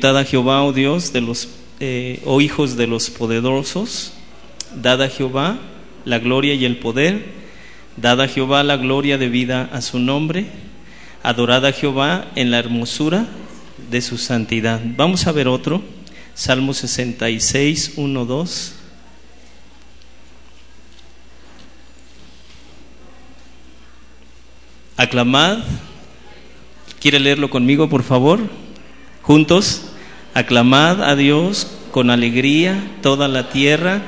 Dad a Jehová, oh Dios, de los, eh, oh hijos de los poderosos, dad a Jehová la gloria y el poder, dad a Jehová la gloria debida a su nombre, adorad a Jehová en la hermosura de su santidad. Vamos a ver otro, Salmo 66, 1, 2. Aclamad. ¿Quiere leerlo conmigo, por favor? Juntos. Aclamad a Dios con alegría toda la tierra.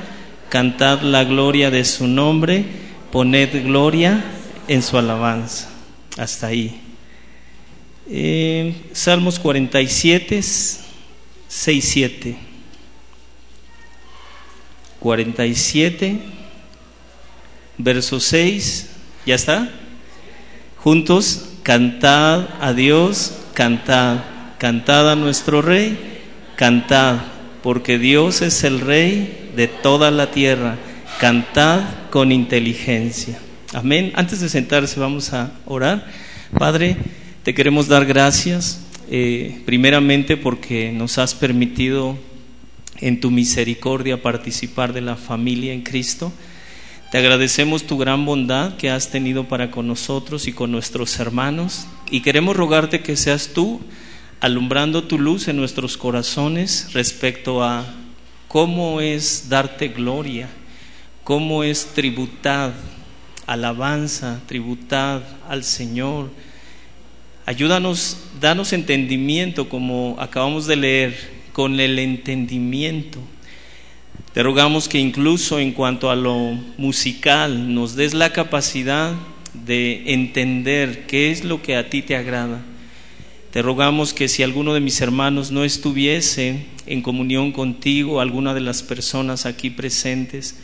Cantad la gloria de su nombre. Poned gloria en su alabanza. Hasta ahí. Eh, Salmos 47, 6, 7. 47, verso 6. ¿Ya está? Juntos, cantad a Dios, cantad, cantad a nuestro Rey, cantad, porque Dios es el Rey de toda la tierra, cantad con inteligencia. Amén. Antes de sentarse vamos a orar. Padre, te queremos dar gracias, eh, primeramente porque nos has permitido en tu misericordia participar de la familia en Cristo. Te agradecemos tu gran bondad que has tenido para con nosotros y con nuestros hermanos y queremos rogarte que seas tú alumbrando tu luz en nuestros corazones respecto a cómo es darte gloria, cómo es tributar, alabanza, tributar al Señor. Ayúdanos, danos entendimiento como acabamos de leer, con el entendimiento te rogamos que incluso en cuanto a lo musical nos des la capacidad de entender qué es lo que a ti te agrada. Te rogamos que si alguno de mis hermanos no estuviese en comunión contigo, alguna de las personas aquí presentes,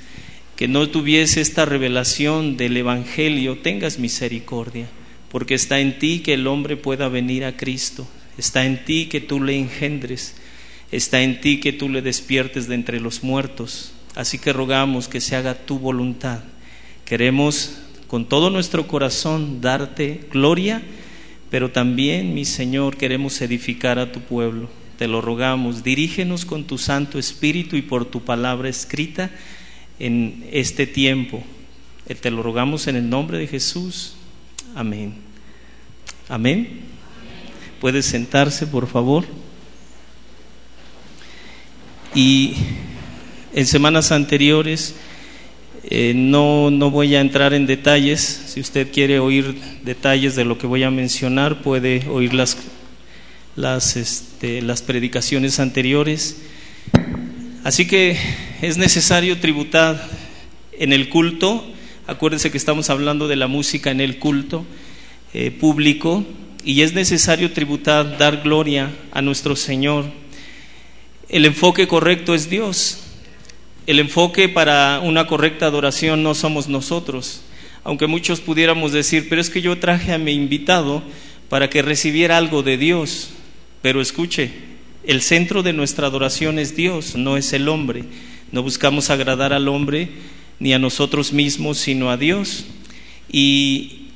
que no tuviese esta revelación del Evangelio, tengas misericordia, porque está en ti que el hombre pueda venir a Cristo, está en ti que tú le engendres está en ti que tú le despiertes de entre los muertos. Así que rogamos que se haga tu voluntad. Queremos con todo nuestro corazón darte gloria, pero también, mi Señor, queremos edificar a tu pueblo. Te lo rogamos, dirígenos con tu Santo Espíritu y por tu palabra escrita en este tiempo. Eh, te lo rogamos en el nombre de Jesús. Amén. Amén. Puede sentarse, por favor. Y en semanas anteriores, eh, no, no voy a entrar en detalles, si usted quiere oír detalles de lo que voy a mencionar, puede oír las, las, este, las predicaciones anteriores. Así que es necesario tributar en el culto, acuérdense que estamos hablando de la música en el culto eh, público, y es necesario tributar, dar gloria a nuestro Señor el enfoque correcto es Dios. El enfoque para una correcta adoración no somos nosotros. Aunque muchos pudiéramos decir, pero es que yo traje a mi invitado para que recibiera algo de Dios. Pero escuche, el centro de nuestra adoración es Dios, no es el hombre. No buscamos agradar al hombre ni a nosotros mismos, sino a Dios. Y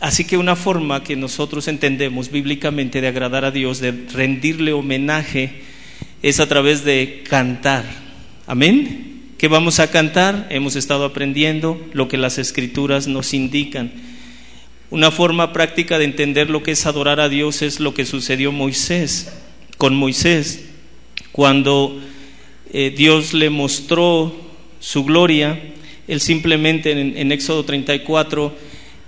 así que una forma que nosotros entendemos bíblicamente de agradar a Dios, de rendirle homenaje, es a través de cantar. Amén. ¿Qué vamos a cantar? Hemos estado aprendiendo lo que las escrituras nos indican. Una forma práctica de entender lo que es adorar a Dios es lo que sucedió Moisés, con Moisés, cuando eh, Dios le mostró su gloria, él simplemente en, Éxodo 34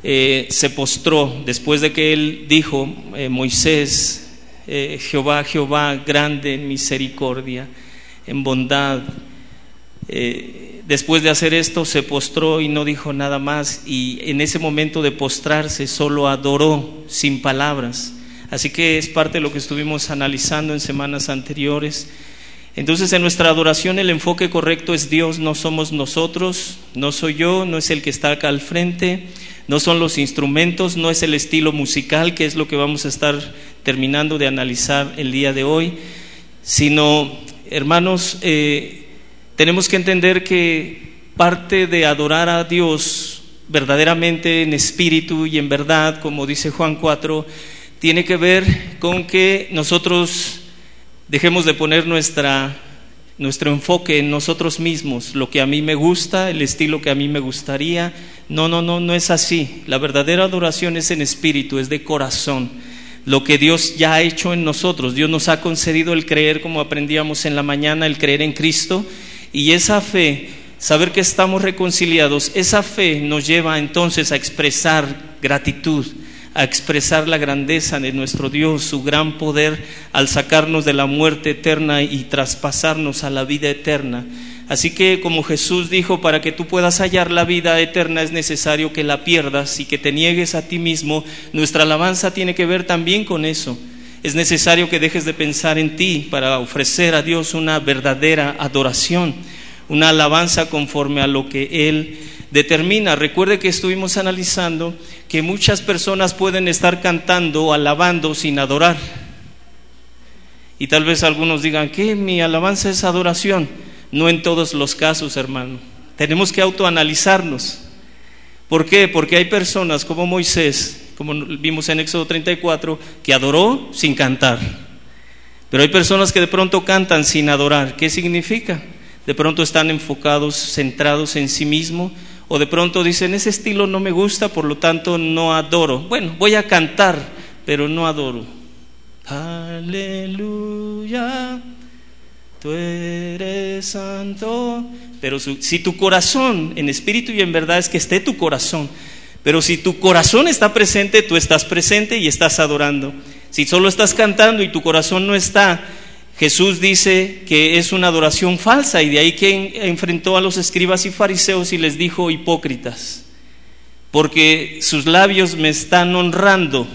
eh, se postró después de que él dijo, eh, Moisés, eh, Jehová, Jehová, grande en misericordia, en bondad. Eh, después de hacer esto se postró y no dijo nada más y en ese momento de postrarse solo adoró sin palabras. Así que es parte de lo que estuvimos analizando en semanas anteriores. Entonces en nuestra adoración el enfoque correcto es Dios, no somos nosotros, no soy yo, no es el que está acá al frente, no son los instrumentos, no es el estilo musical, que es lo que vamos a estar terminando de analizar el día de hoy, sino, hermanos, eh, tenemos que entender que parte de adorar a Dios verdaderamente en espíritu y en verdad, como dice Juan 4, tiene que ver con que nosotros Dejemos de poner nuestra, nuestro enfoque en nosotros mismos, lo que a mí me gusta, el estilo que a mí me gustaría. No, no, no, no es así. La verdadera adoración es en espíritu, es de corazón. Lo que Dios ya ha hecho en nosotros. Dios nos ha concedido el creer, como aprendíamos en la mañana, el creer en Cristo. Y esa fe, saber que estamos reconciliados, esa fe nos lleva entonces a expresar gratitud a expresar la grandeza de nuestro Dios, su gran poder al sacarnos de la muerte eterna y traspasarnos a la vida eterna. Así que como Jesús dijo, para que tú puedas hallar la vida eterna es necesario que la pierdas y que te niegues a ti mismo. Nuestra alabanza tiene que ver también con eso. Es necesario que dejes de pensar en ti para ofrecer a Dios una verdadera adoración, una alabanza conforme a lo que Él determina. Recuerde que estuvimos analizando que muchas personas pueden estar cantando, alabando sin adorar. Y tal vez algunos digan que mi alabanza es adoración. No en todos los casos, hermano. Tenemos que autoanalizarnos. ¿Por qué? Porque hay personas como Moisés, como vimos en Éxodo 34, que adoró sin cantar. Pero hay personas que de pronto cantan sin adorar. ¿Qué significa? De pronto están enfocados, centrados en sí mismo, o de pronto dicen, ese estilo no me gusta, por lo tanto no adoro. Bueno, voy a cantar, pero no adoro. Aleluya, tú eres santo. Pero si tu corazón, en espíritu y en verdad, es que esté tu corazón. Pero si tu corazón está presente, tú estás presente y estás adorando. Si solo estás cantando y tu corazón no está, Jesús dice que es una adoración falsa y de ahí que enfrentó a los escribas y fariseos y les dijo hipócritas, porque sus labios me están honrando,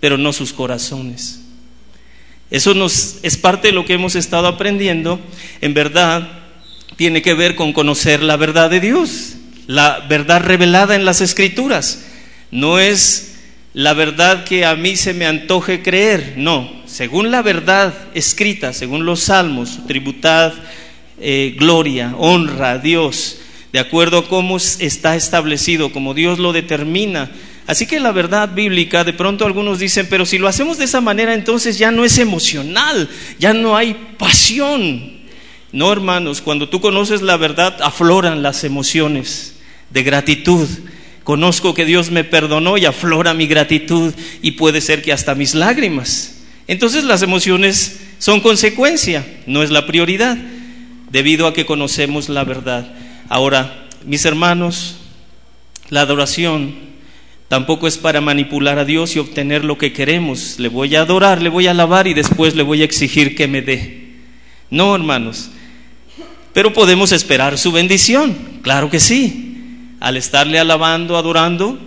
pero no sus corazones. Eso nos es parte de lo que hemos estado aprendiendo. En verdad, tiene que ver con conocer la verdad de Dios, la verdad revelada en las Escrituras. No es la verdad que a mí se me antoje creer, no, según la verdad escrita, según los salmos, tributad eh, gloria, honra a Dios, de acuerdo a cómo está establecido, como Dios lo determina. Así que la verdad bíblica, de pronto algunos dicen, pero si lo hacemos de esa manera, entonces ya no es emocional, ya no hay pasión. No, hermanos, cuando tú conoces la verdad, afloran las emociones de gratitud. Conozco que Dios me perdonó y aflora mi gratitud y puede ser que hasta mis lágrimas. Entonces las emociones son consecuencia, no es la prioridad, debido a que conocemos la verdad. Ahora, mis hermanos, la adoración tampoco es para manipular a Dios y obtener lo que queremos. Le voy a adorar, le voy a alabar y después le voy a exigir que me dé. No, hermanos. Pero podemos esperar su bendición, claro que sí. Al estarle alabando, adorando,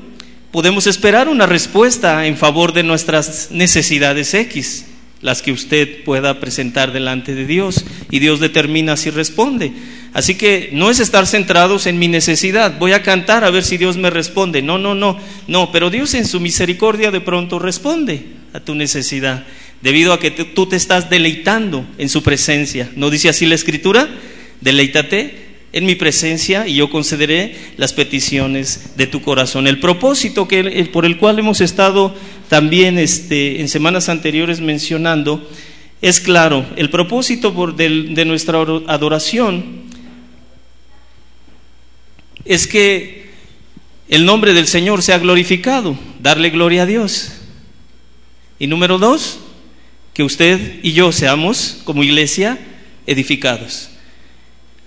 podemos esperar una respuesta en favor de nuestras necesidades X, las que usted pueda presentar delante de Dios, y Dios determina si responde. Así que no es estar centrados en mi necesidad, voy a cantar a ver si Dios me responde. No, no, no, no, pero Dios en su misericordia de pronto responde a tu necesidad, debido a que tú te estás deleitando en su presencia. ¿No dice así la escritura? Deleítate en mi presencia y yo concederé las peticiones de tu corazón. El propósito que, por el cual hemos estado también este, en semanas anteriores mencionando es claro. El propósito de nuestra adoración es que el nombre del Señor sea glorificado, darle gloria a Dios. Y número dos, que usted y yo seamos como iglesia edificados.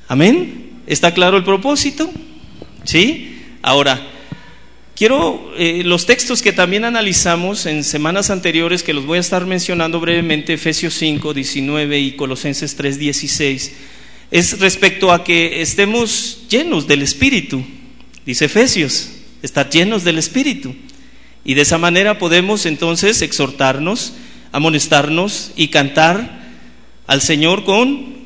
Amén. ¿Está claro el propósito? ¿Sí? Ahora, quiero eh, los textos que también analizamos en semanas anteriores, que los voy a estar mencionando brevemente, Efesios 5, 19 y Colosenses 3, 16, es respecto a que estemos llenos del Espíritu, dice Efesios, estar llenos del Espíritu. Y de esa manera podemos entonces exhortarnos, amonestarnos y cantar al Señor con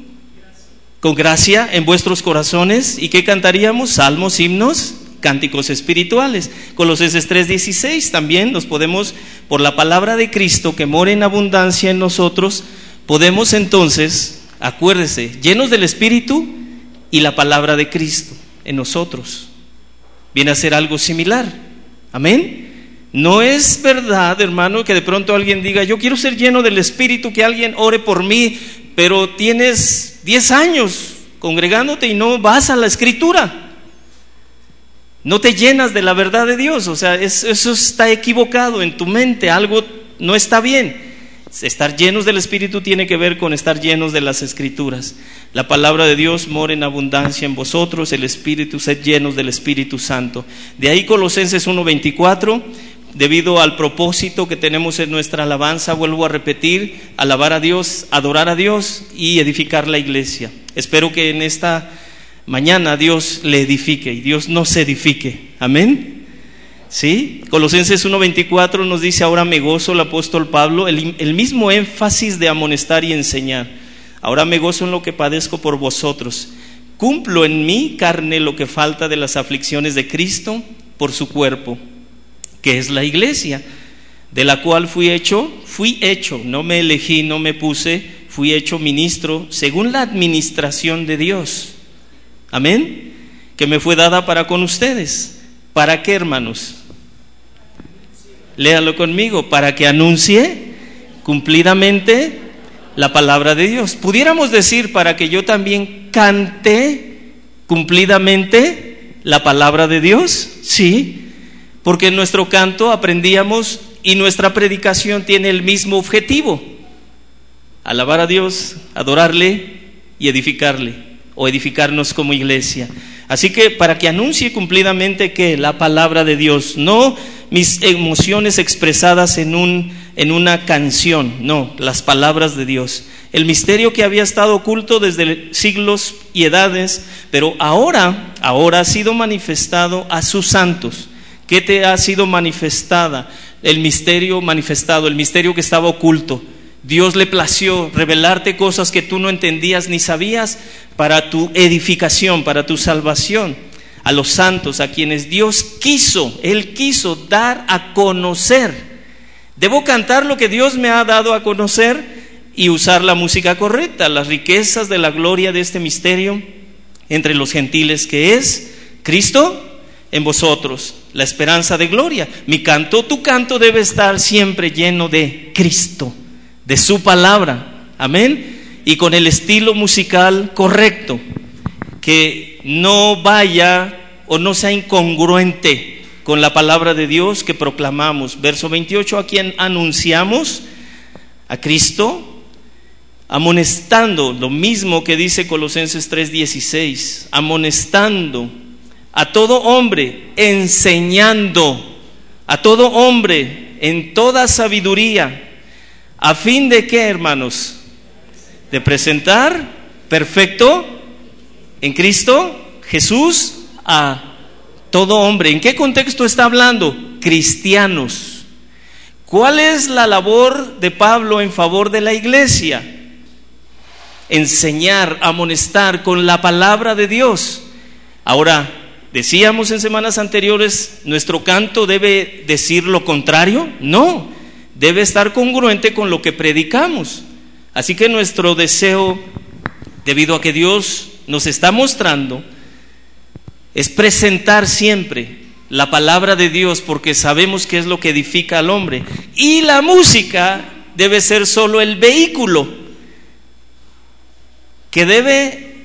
con gracia en vuestros corazones. ¿Y qué cantaríamos? Salmos, himnos, cánticos espirituales. Colosenses 3:16 también nos podemos, por la palabra de Cristo que mora en abundancia en nosotros, podemos entonces, acuérdese, llenos del Espíritu y la palabra de Cristo en nosotros. Viene a ser algo similar. Amén. No es verdad, hermano, que de pronto alguien diga, yo quiero ser lleno del Espíritu, que alguien ore por mí, pero tienes 10 años congregándote y no vas a la Escritura. No te llenas de la verdad de Dios, o sea, eso está equivocado en tu mente, algo no está bien. Estar llenos del Espíritu tiene que ver con estar llenos de las Escrituras. La palabra de Dios mora en abundancia en vosotros, el Espíritu, sed llenos del Espíritu Santo. De ahí Colosenses 1.24, debido al propósito que tenemos en nuestra alabanza, vuelvo a repetir, alabar a Dios, adorar a Dios y edificar la iglesia. Espero que en esta mañana Dios le edifique y Dios no se edifique. Amén. ¿Sí? Colosenses 1.24 nos dice, ahora me gozo el apóstol Pablo, el, el mismo énfasis de amonestar y enseñar. Ahora me gozo en lo que padezco por vosotros. Cumplo en mi carne lo que falta de las aflicciones de Cristo por su cuerpo, que es la iglesia, de la cual fui hecho, fui hecho, no me elegí, no me puse, fui hecho ministro según la administración de Dios. Amén. Que me fue dada para con ustedes. ¿Para qué, hermanos? Léalo conmigo, para que anuncie cumplidamente la palabra de Dios. Pudiéramos decir para que yo también cante cumplidamente la palabra de Dios, sí, porque en nuestro canto aprendíamos y nuestra predicación tiene el mismo objetivo, alabar a Dios, adorarle y edificarle, o edificarnos como iglesia. Así que para que anuncie cumplidamente que la palabra de Dios, no mis emociones expresadas en, un, en una canción, no, las palabras de Dios. El misterio que había estado oculto desde siglos y edades, pero ahora, ahora ha sido manifestado a sus santos. ¿Qué te ha sido manifestada? El misterio manifestado, el misterio que estaba oculto. Dios le plació revelarte cosas que tú no entendías ni sabías para tu edificación, para tu salvación a los santos, a quienes Dios quiso, Él quiso dar a conocer. Debo cantar lo que Dios me ha dado a conocer y usar la música correcta, las riquezas de la gloria de este misterio entre los gentiles que es Cristo en vosotros, la esperanza de gloria. Mi canto, tu canto debe estar siempre lleno de Cristo, de su palabra. Amén. Y con el estilo musical correcto que no vaya o no sea incongruente con la palabra de Dios que proclamamos. Verso 28, a quien anunciamos a Cristo, amonestando, lo mismo que dice Colosenses 3:16, amonestando a todo hombre, enseñando a todo hombre en toda sabiduría, a fin de que, hermanos, de presentar perfecto en Cristo Jesús a todo hombre. ¿En qué contexto está hablando? Cristianos. ¿Cuál es la labor de Pablo en favor de la iglesia? Enseñar, amonestar con la palabra de Dios. Ahora, decíamos en semanas anteriores, ¿nuestro canto debe decir lo contrario? No, debe estar congruente con lo que predicamos. Así que nuestro deseo, debido a que Dios nos está mostrando es presentar siempre la palabra de Dios porque sabemos que es lo que edifica al hombre. Y la música debe ser solo el vehículo que debe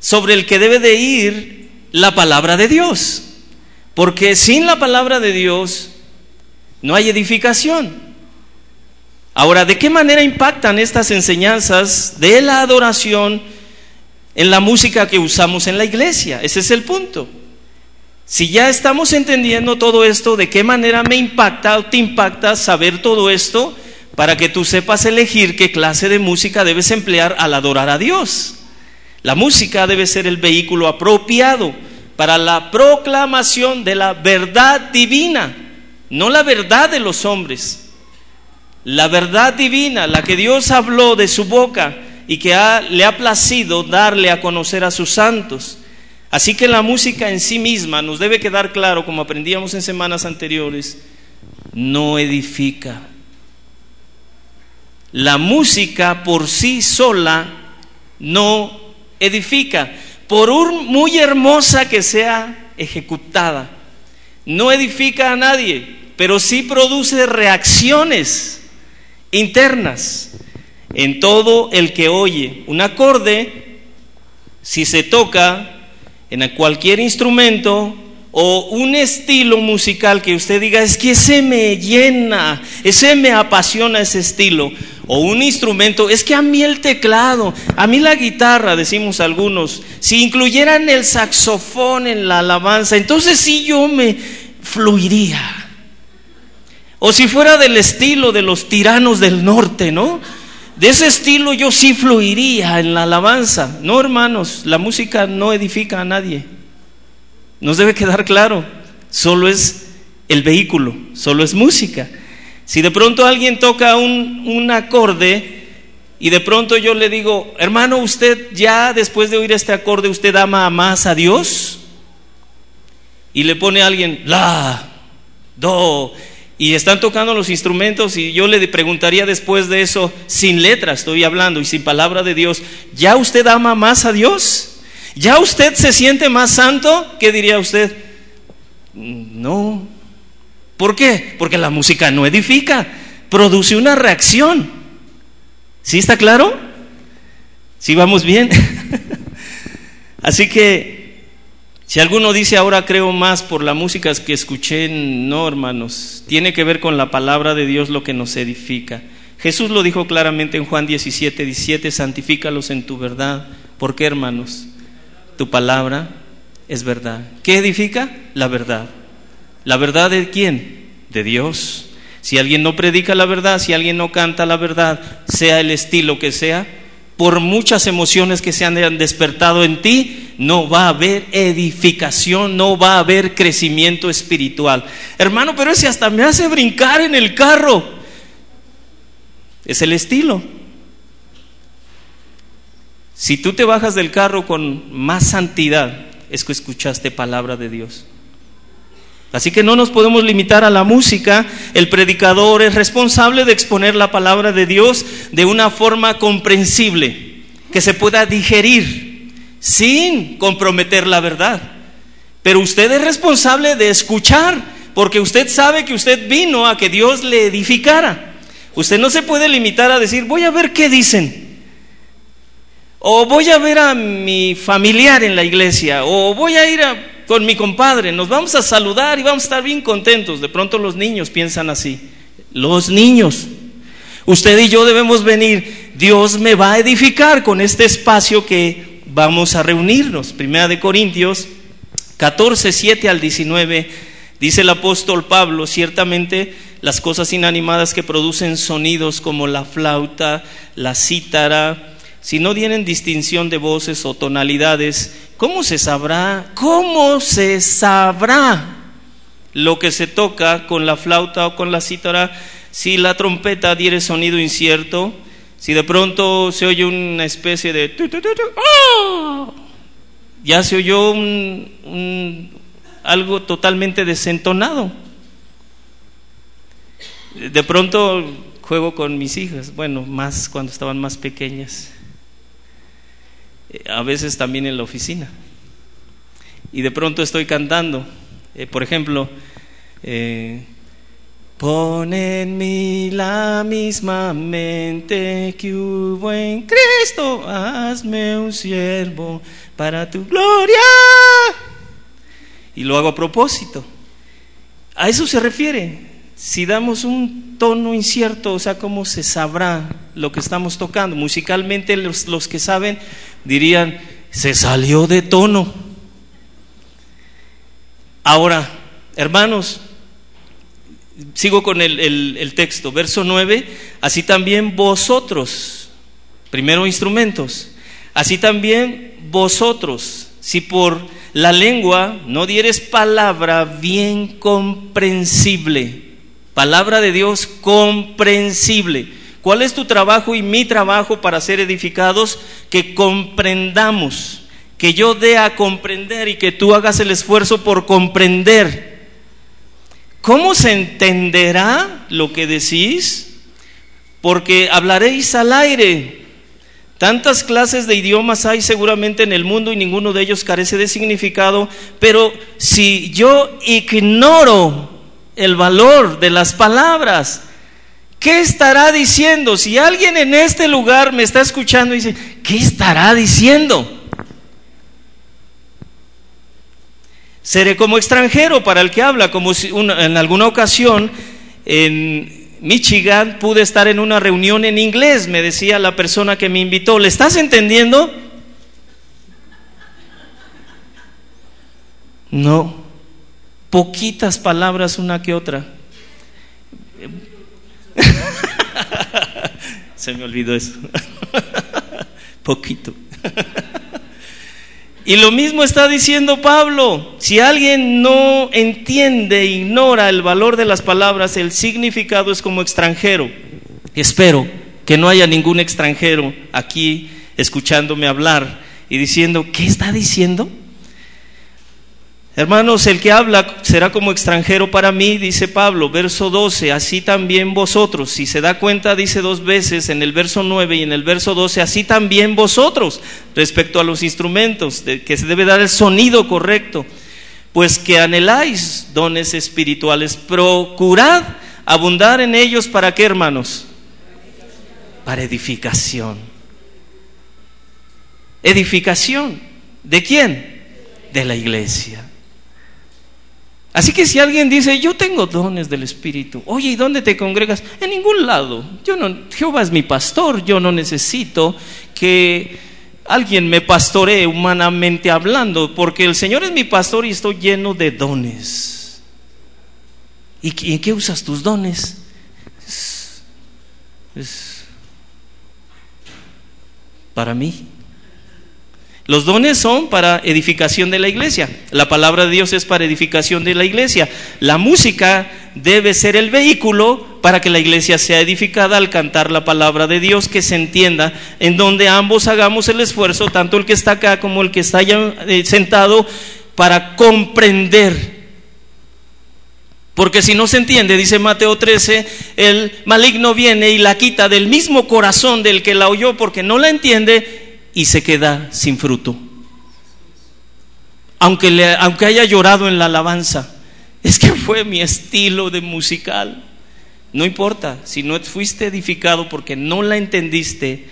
sobre el que debe de ir la palabra de Dios. Porque sin la palabra de Dios no hay edificación. Ahora, ¿de qué manera impactan estas enseñanzas de la adoración en la música que usamos en la iglesia. Ese es el punto. Si ya estamos entendiendo todo esto, ¿de qué manera me impacta o te impacta saber todo esto para que tú sepas elegir qué clase de música debes emplear al adorar a Dios? La música debe ser el vehículo apropiado para la proclamación de la verdad divina, no la verdad de los hombres. La verdad divina, la que Dios habló de su boca, y que le ha placido darle a conocer a sus santos. Así que la música en sí misma nos debe quedar claro, como aprendíamos en semanas anteriores, no edifica. La música por sí sola no edifica, por muy hermosa que sea ejecutada. No edifica a nadie, pero sí produce reacciones internas en todo el que oye. Un acorde, si se toca en cualquier instrumento, o un estilo musical que usted diga, es que ese me llena, ese me apasiona ese estilo, o un instrumento, es que a mí el teclado, a mí la guitarra, decimos algunos, si incluyeran el saxofón en la alabanza, entonces sí yo me fluiría. O si fuera del estilo de los tiranos del norte, ¿no? De ese estilo yo sí fluiría en la alabanza. No, hermanos, la música no edifica a nadie. Nos debe quedar claro, solo es el vehículo, solo es música. Si de pronto alguien toca un, acorde y de pronto yo le digo, hermano, usted ya después de oír este acorde, ¿usted ama más a Dios? Y le pone a alguien, la, do, y están tocando los instrumentos y yo le preguntaría después de eso, sin letra estoy hablando y sin palabra de Dios, ¿ya usted ama más a Dios? ¿Ya usted se siente más santo? ¿Qué diría usted? No. ¿Por qué? Porque la música no edifica, produce una reacción. ¿Sí está claro? ¿Sí vamos bien? Así que, si alguno dice ahora creo más por la música que escuché, no, hermanos, tiene que ver con la palabra de Dios lo que nos edifica. Jesús lo dijo claramente en Juan 17, 17, santifícalos en tu verdad. ¿Por qué, hermanos? Tu palabra es verdad. ¿Qué edifica? La verdad. ¿La verdad de quién? De Dios. Si alguien no predica la verdad, si alguien no canta la verdad, sea el estilo que sea, por muchas emociones que se han despertado en ti, no va a haber edificación, no va a haber crecimiento espiritual. Hermano, pero ese hasta me hace brincar en el carro. Es el estilo. Si tú te bajas del carro con más santidad, es que escuchaste palabra de Dios. Así que no nos podemos limitar a la música. El predicador es responsable de exponer la palabra de Dios de una forma comprensible, que se pueda digerir sin comprometer la verdad. Pero usted es responsable de escuchar, porque usted sabe que usted vino a que Dios le edificara. Usted no se puede limitar a decir, voy a ver qué dicen. O voy a ver a mi familiar en la iglesia, o voy a ir con mi compadre, nos vamos a saludar y vamos a estar bien contentos. De pronto los niños piensan así. Los niños. Usted y yo debemos venir. Dios me va a edificar con este espacio que vamos a reunirnos. Primera de Corintios 14, 7 al 19. Dice el apóstol Pablo, ciertamente las cosas inanimadas que producen sonidos como la flauta, la cítara, si no tienen distinción de voces o tonalidades, ¿cómo se sabrá? ¿Cómo se sabrá lo que se toca con la flauta o con la cítara si la trompeta diere sonido incierto? Si de pronto se oye una especie de... ¡ah! Ya se oyó algo totalmente desentonado. De pronto juego con mis hijas, bueno, más cuando estaban más pequeñas a veces también en la oficina. Y de pronto estoy cantando, eh, por ejemplo, eh, Pon en mí la misma mente que hubo en Cristo, hazme un siervo para tu gloria. Y lo hago a propósito. A eso se refiere. Si damos un tono incierto, o sea, ¿cómo se sabrá lo que estamos tocando? Musicalmente los, los que saben dirían, se salió de tono. Ahora, hermanos, sigo con el, el, texto, verso 9, así también vosotros, primero instrumentos, así también vosotros, si por la lengua no dieres palabra bien comprensible, palabra de Dios comprensible, ¿Cuál es tu trabajo y mi trabajo para ser edificados? Que comprendamos, que yo dé a comprender y que tú hagas el esfuerzo por comprender. ¿Cómo se entenderá lo que decís? Porque hablaréis al aire. Tantas clases de idiomas hay seguramente en el mundo y ninguno de ellos carece de significado, pero si yo ignoro el valor de las palabras. ¿Qué estará diciendo? Si alguien en este lugar me está escuchando y dice, ¿qué estará diciendo? Seré como extranjero para el que habla, como si en alguna ocasión en Michigan pude estar en una reunión en inglés, me decía la persona que me invitó, ¿le estás entendiendo? No, poquitas palabras una que otra. Se me olvidó eso. Poquito. Y lo mismo está diciendo Pablo. Si alguien no entiende, ignora el valor de las palabras, el significado es como extranjero. Espero que no haya ningún extranjero aquí escuchándome hablar y diciendo, ¿qué está diciendo? Hermanos, el que habla será como extranjero para mí, dice Pablo, verso 12, así también vosotros. Si se da cuenta, dice dos veces en el verso 9 y en el verso 12, así también vosotros, respecto a los instrumentos, que se debe dar el sonido correcto. Pues que anheláis dones espirituales, procurad abundar en ellos para qué, hermanos? Para edificación. Edificación. ¿De quién? De la iglesia. Así que si alguien dice, yo tengo dones del Espíritu, oye, ¿y dónde te congregas? En ningún lado. Yo no, Jehová es mi pastor, yo no necesito que alguien me pastoree humanamente hablando, porque el Señor es mi pastor y estoy lleno de dones. ¿Y en qué usas tus dones? es para mí. Los dones son para edificación de la iglesia. La palabra de Dios es para edificación de la iglesia. La música debe ser el vehículo para que la iglesia sea edificada al cantar la palabra de Dios, que se entienda, en donde ambos hagamos el esfuerzo, tanto el que está acá como el que está allá eh, sentado, para comprender. Porque si no se entiende, dice Mateo 13, el maligno viene y la quita del mismo corazón del que la oyó porque no la entiende y se queda sin fruto. Aunque, le, aunque haya llorado en la alabanza, es que fue mi estilo de musical. No importa, si no fuiste edificado porque no la entendiste,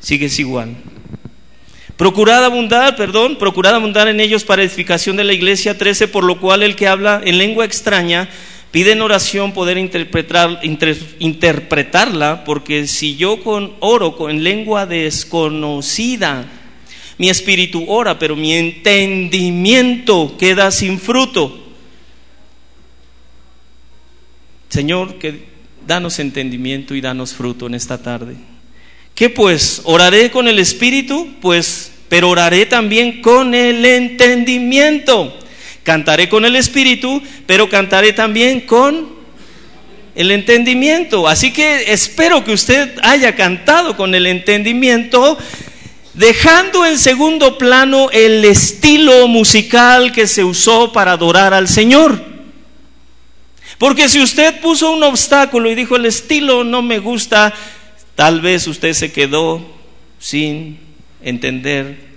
sigues igual. Procurad abundar, perdón, procurad abundar en ellos para edificación de la iglesia 13, por lo cual el que habla en lengua extraña Pide en oración poder interpretar, interpretarla, porque si yo con oro, con lengua desconocida, mi espíritu ora, pero mi entendimiento queda sin fruto. Señor, que danos entendimiento y danos fruto en esta tarde. ¿Qué pues? ¿Oraré con el espíritu? Pues, pero oraré también con el entendimiento. Cantaré con el espíritu, pero cantaré también con el entendimiento. Así que espero que usted haya cantado con el entendimiento, dejando en segundo plano el estilo musical que se usó para adorar al Señor. Porque si usted puso un obstáculo y dijo el estilo no me gusta, tal vez usted se quedó sin entender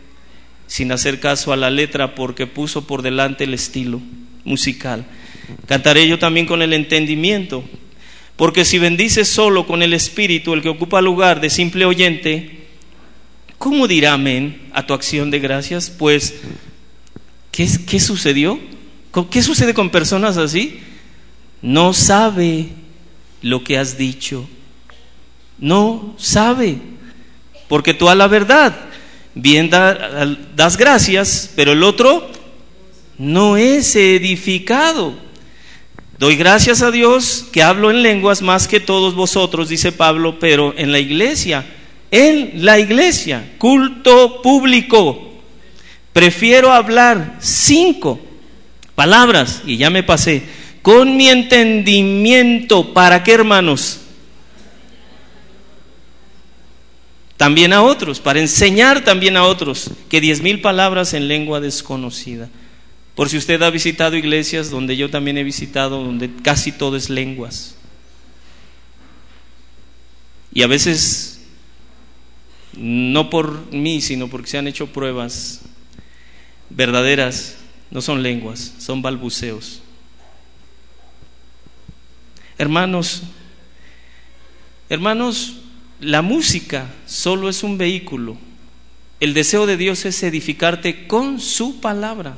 sin hacer caso a la letra porque puso por delante el estilo musical. Cantaré yo también con el entendimiento, porque si bendices solo con el espíritu el que ocupa lugar de simple oyente, ¿cómo dirá amén a tu acción de gracias? Pues, ¿qué, qué sucedió? ¿Qué sucede con personas así? No sabe lo que has dicho. No sabe, porque tú a la verdad bien das gracias, pero el otro no es edificado. Doy gracias a Dios que hablo en lenguas más que todos vosotros, dice Pablo, pero en la iglesia, en la iglesia, culto público, prefiero hablar cinco palabras, y ya me pasé, con mi entendimiento, ¿para qué hermanos? También a otros, para enseñar también a otros que diez mil palabras en lengua desconocida. Por si usted ha visitado iglesias donde yo también he visitado, donde casi todo es lenguas. Y a veces, no por mí, sino porque se han hecho pruebas verdaderas, no son lenguas, son balbuceos. Hermanos, hermanos, la música solo es un vehículo. El deseo de Dios es edificarte con su palabra.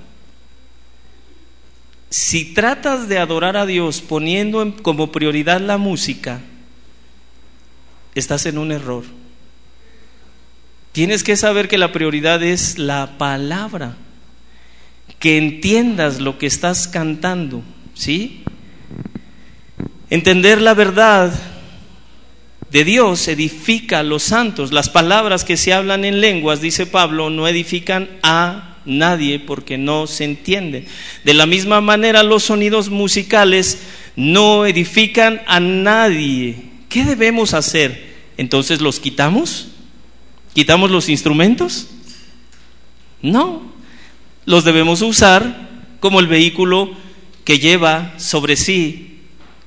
Si tratas de adorar a Dios poniendo como prioridad la música, estás en un error. Tienes que saber que la prioridad es la palabra, que entiendas lo que estás cantando, ¿sí? Entender la verdad de Dios edifica a los santos. Las palabras que se hablan en lenguas, dice Pablo, no edifican a nadie porque no se entiende. De la misma manera, los sonidos musicales no edifican a nadie. ¿Qué debemos hacer? Entonces, ¿los quitamos? ¿Quitamos los instrumentos? No, los debemos usar como el vehículo que lleva sobre sí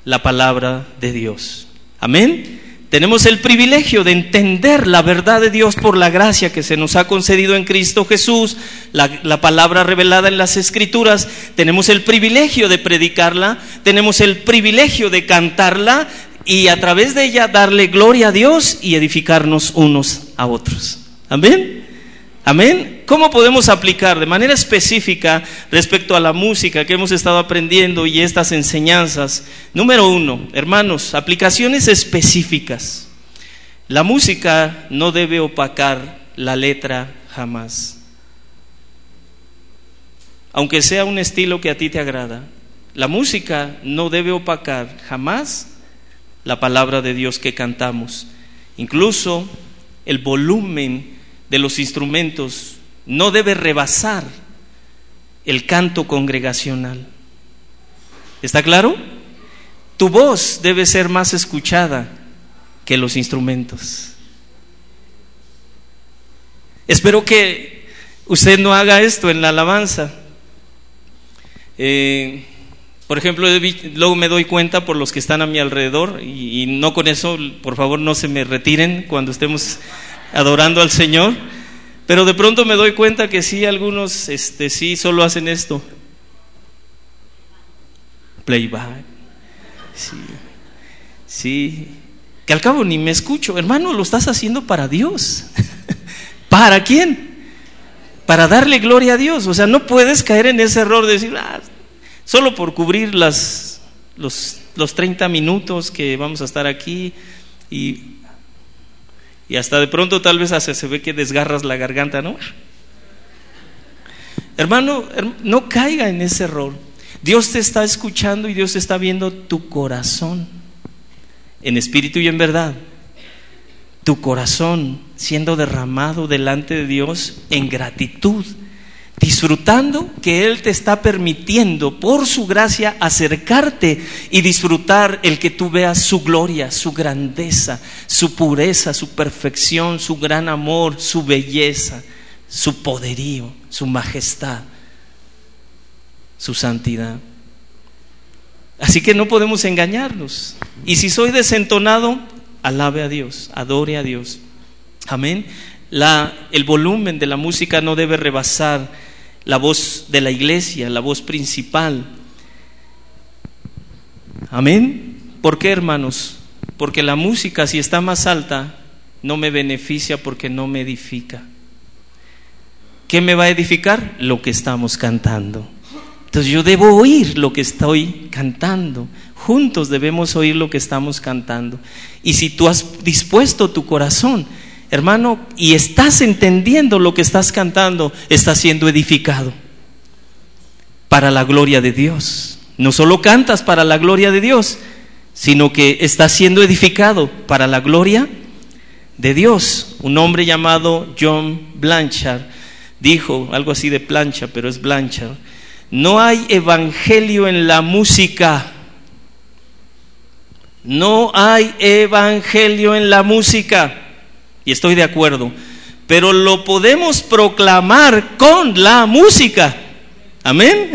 la palabra de Dios. Amén. Tenemos el privilegio de entender la verdad de Dios por la gracia que se nos ha concedido en Cristo Jesús, la, palabra revelada en las Escrituras. Tenemos el privilegio de predicarla, tenemos el privilegio de cantarla y a través de ella darle gloria a Dios y edificarnos unos a otros. Amén. Amén. ¿Cómo podemos aplicar de manera específica respecto a la música que hemos estado aprendiendo y estas enseñanzas? Número uno, hermanos, aplicaciones específicas. La música no debe opacar la letra jamás. Aunque sea un estilo que a ti te agrada, la música no debe opacar jamás la palabra de Dios que cantamos. Incluso el volumen de los instrumentos no debe rebasar el canto congregacional. ¿Está claro? Tu voz debe ser más escuchada que los instrumentos. Espero que usted no haga esto en la alabanza. Eh, por ejemplo, luego me doy cuenta por los que están a mi alrededor y, y no con eso, por favor, no se me retiren cuando estemos adorando al Señor, pero de pronto me doy cuenta que sí, algunos este, sí solo hacen esto. Playback. Sí. Sí. Que al cabo ni me escucho. Hermano, lo estás haciendo para Dios. ¿Para quién? Para darle gloria a Dios. O sea, no puedes caer en ese error de decir, ah, solo por cubrir las, los, los 30 minutos que vamos a estar aquí y y hasta de pronto tal vez se ve que desgarras la garganta, ¿no? Hermano, no caiga en ese error. Dios te está escuchando y Dios está viendo tu corazón, en espíritu y en verdad. Tu corazón siendo derramado delante de Dios en gratitud disfrutando que Él te está permitiendo por su gracia acercarte y disfrutar el que tú veas su gloria, su grandeza, su pureza, su perfección, su gran amor, su belleza, su poderío, su majestad, su santidad. Así que no podemos engañarnos. Y si soy desentonado, alabe a Dios, adore a Dios. Amén. La, el volumen de la música no debe rebasar la voz de la iglesia, la voz principal. Amén. ¿Por qué, hermanos? Porque la música, si está más alta, no me beneficia porque no me edifica. ¿Qué me va a edificar? Lo que estamos cantando. Entonces yo debo oír lo que estoy cantando. Juntos debemos oír lo que estamos cantando. Y si tú has dispuesto tu corazón hermano, y estás entendiendo lo que estás cantando, estás siendo edificado para la gloria de Dios. No solo cantas para la gloria de Dios, sino que estás siendo edificado para la gloria de Dios. Un hombre llamado John Blanchard dijo algo así de plancha, pero es Blanchard. No hay evangelio en la música. No hay evangelio en la música y estoy de acuerdo, pero lo podemos proclamar con la música. Amén.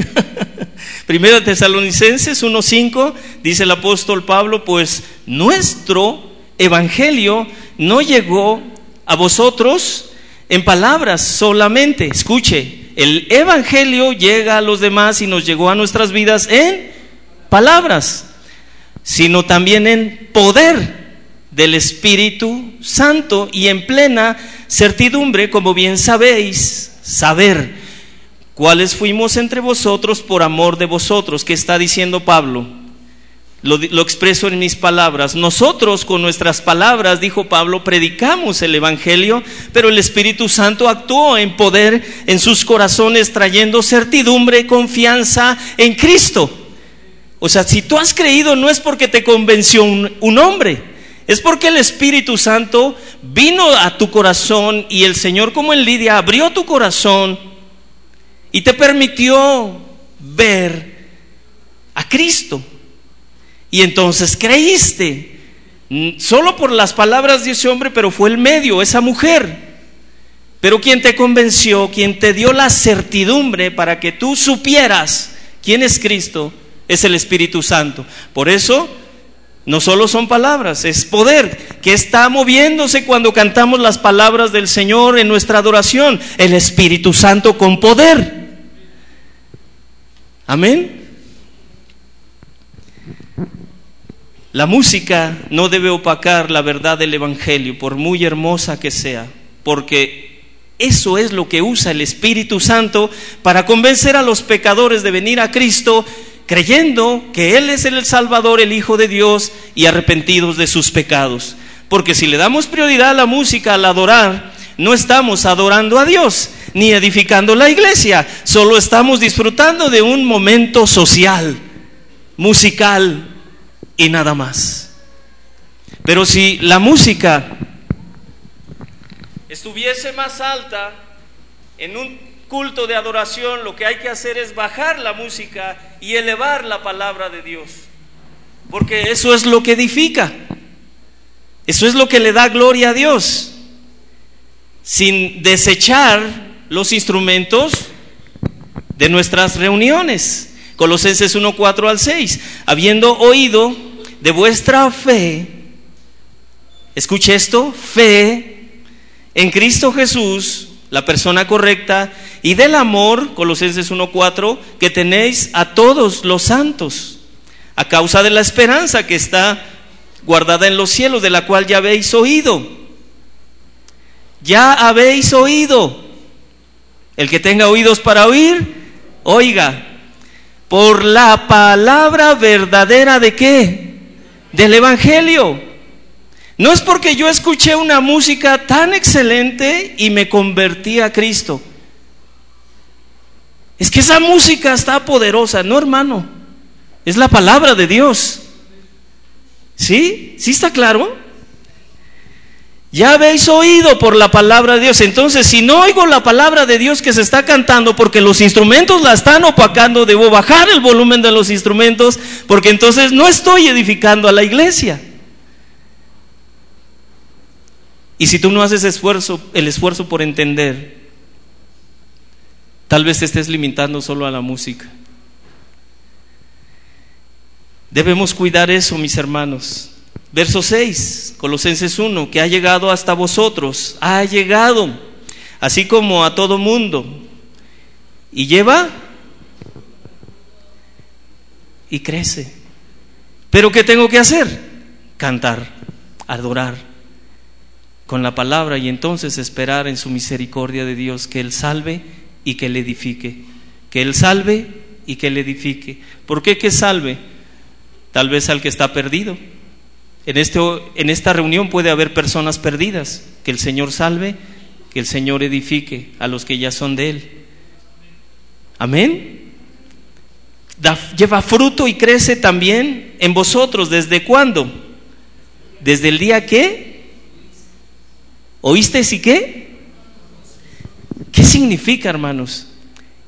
Primero Tesalonicenses 1.5 dice el apóstol Pablo, pues nuestro evangelio no llegó a vosotros en palabras solamente. Escuche, el evangelio llega a los demás y nos llegó a nuestras vidas en palabras. sino también en poder del Espíritu Santo y en plena certidumbre, como bien sabéis, saber cuáles fuimos entre vosotros por amor de vosotros. ¿Qué está diciendo Pablo? Lo, expreso en mis palabras. Nosotros con nuestras palabras, dijo Pablo, predicamos el Evangelio, pero el Espíritu Santo actuó en poder en sus corazones, trayendo certidumbre y confianza en Cristo. O sea, si tú has creído no es porque te convenció un hombre, es porque el Espíritu Santo vino a tu corazón y el Señor como en Lidia abrió tu corazón y te permitió ver a Cristo. Y entonces creíste, solo por las palabras de ese hombre, pero fue el medio, esa mujer. Pero quien te convenció, quien te dio la certidumbre para que tú supieras quién es Cristo, es el Espíritu Santo. Por eso, no solo son palabras, es poder que está moviéndose cuando cantamos las palabras del Señor en nuestra adoración. El Espíritu Santo con poder. Amén. La música no debe opacar la verdad del Evangelio, por muy hermosa que sea, porque eso es lo que usa el Espíritu Santo para convencer a los pecadores de venir a Cristo creyendo que Él es el Salvador, el Hijo de Dios, y arrepentidos de sus pecados. Porque si le damos prioridad a la música, al adorar, no estamos adorando a Dios, ni edificando la iglesia, solo estamos disfrutando de un momento social, musical y nada más. Pero si la música estuviese más alta en un culto de adoración, lo que hay que hacer es bajar la música y elevar la palabra de Dios. Porque eso es lo que edifica. Eso es lo que le da gloria a Dios. Sin desechar los instrumentos de nuestras reuniones. Colosenses 1, 4 al 6. Habiendo oído de vuestra fe, escuche esto, fe en Cristo Jesús, la persona correcta, y del amor, Colosenses 1.4, que tenéis a todos los santos, a causa de la esperanza que está guardada en los cielos, de la cual ya habéis oído. Ya habéis oído. El que tenga oídos para oír, oiga, por la palabra verdadera de qué? Del Evangelio. No es porque yo escuché una música tan excelente y me convertí a Cristo. Es que esa música está poderosa, no hermano. Es la palabra de Dios. ¿Sí? ¿Sí está claro? Ya habéis oído por la palabra de Dios. Entonces, si no oigo la palabra de Dios que se está cantando porque los instrumentos la están opacando, debo bajar el volumen de los instrumentos porque entonces no estoy edificando a la iglesia. Y si tú no haces esfuerzo, el esfuerzo por entender Tal vez te estés limitando solo a la música. Debemos cuidar eso, mis hermanos. Verso 6, Colosenses 1, que ha llegado hasta vosotros, ha llegado, así como a todo mundo. Y lleva y crece. Pero ¿qué tengo que hacer? Cantar, adorar con la palabra y entonces esperar en su misericordia de Dios que Él salve y que le edifique. Que Él salve y que le edifique. ¿Por qué que salve? Tal vez al que está perdido. En, este, en esta reunión puede haber personas perdidas. Que el Señor salve, que el Señor edifique a los que ya son de Él. Amén. lleva fruto y crece también en vosotros. ¿Desde cuándo? Desde el día que oíste y qué? ¿Qué significa, hermanos?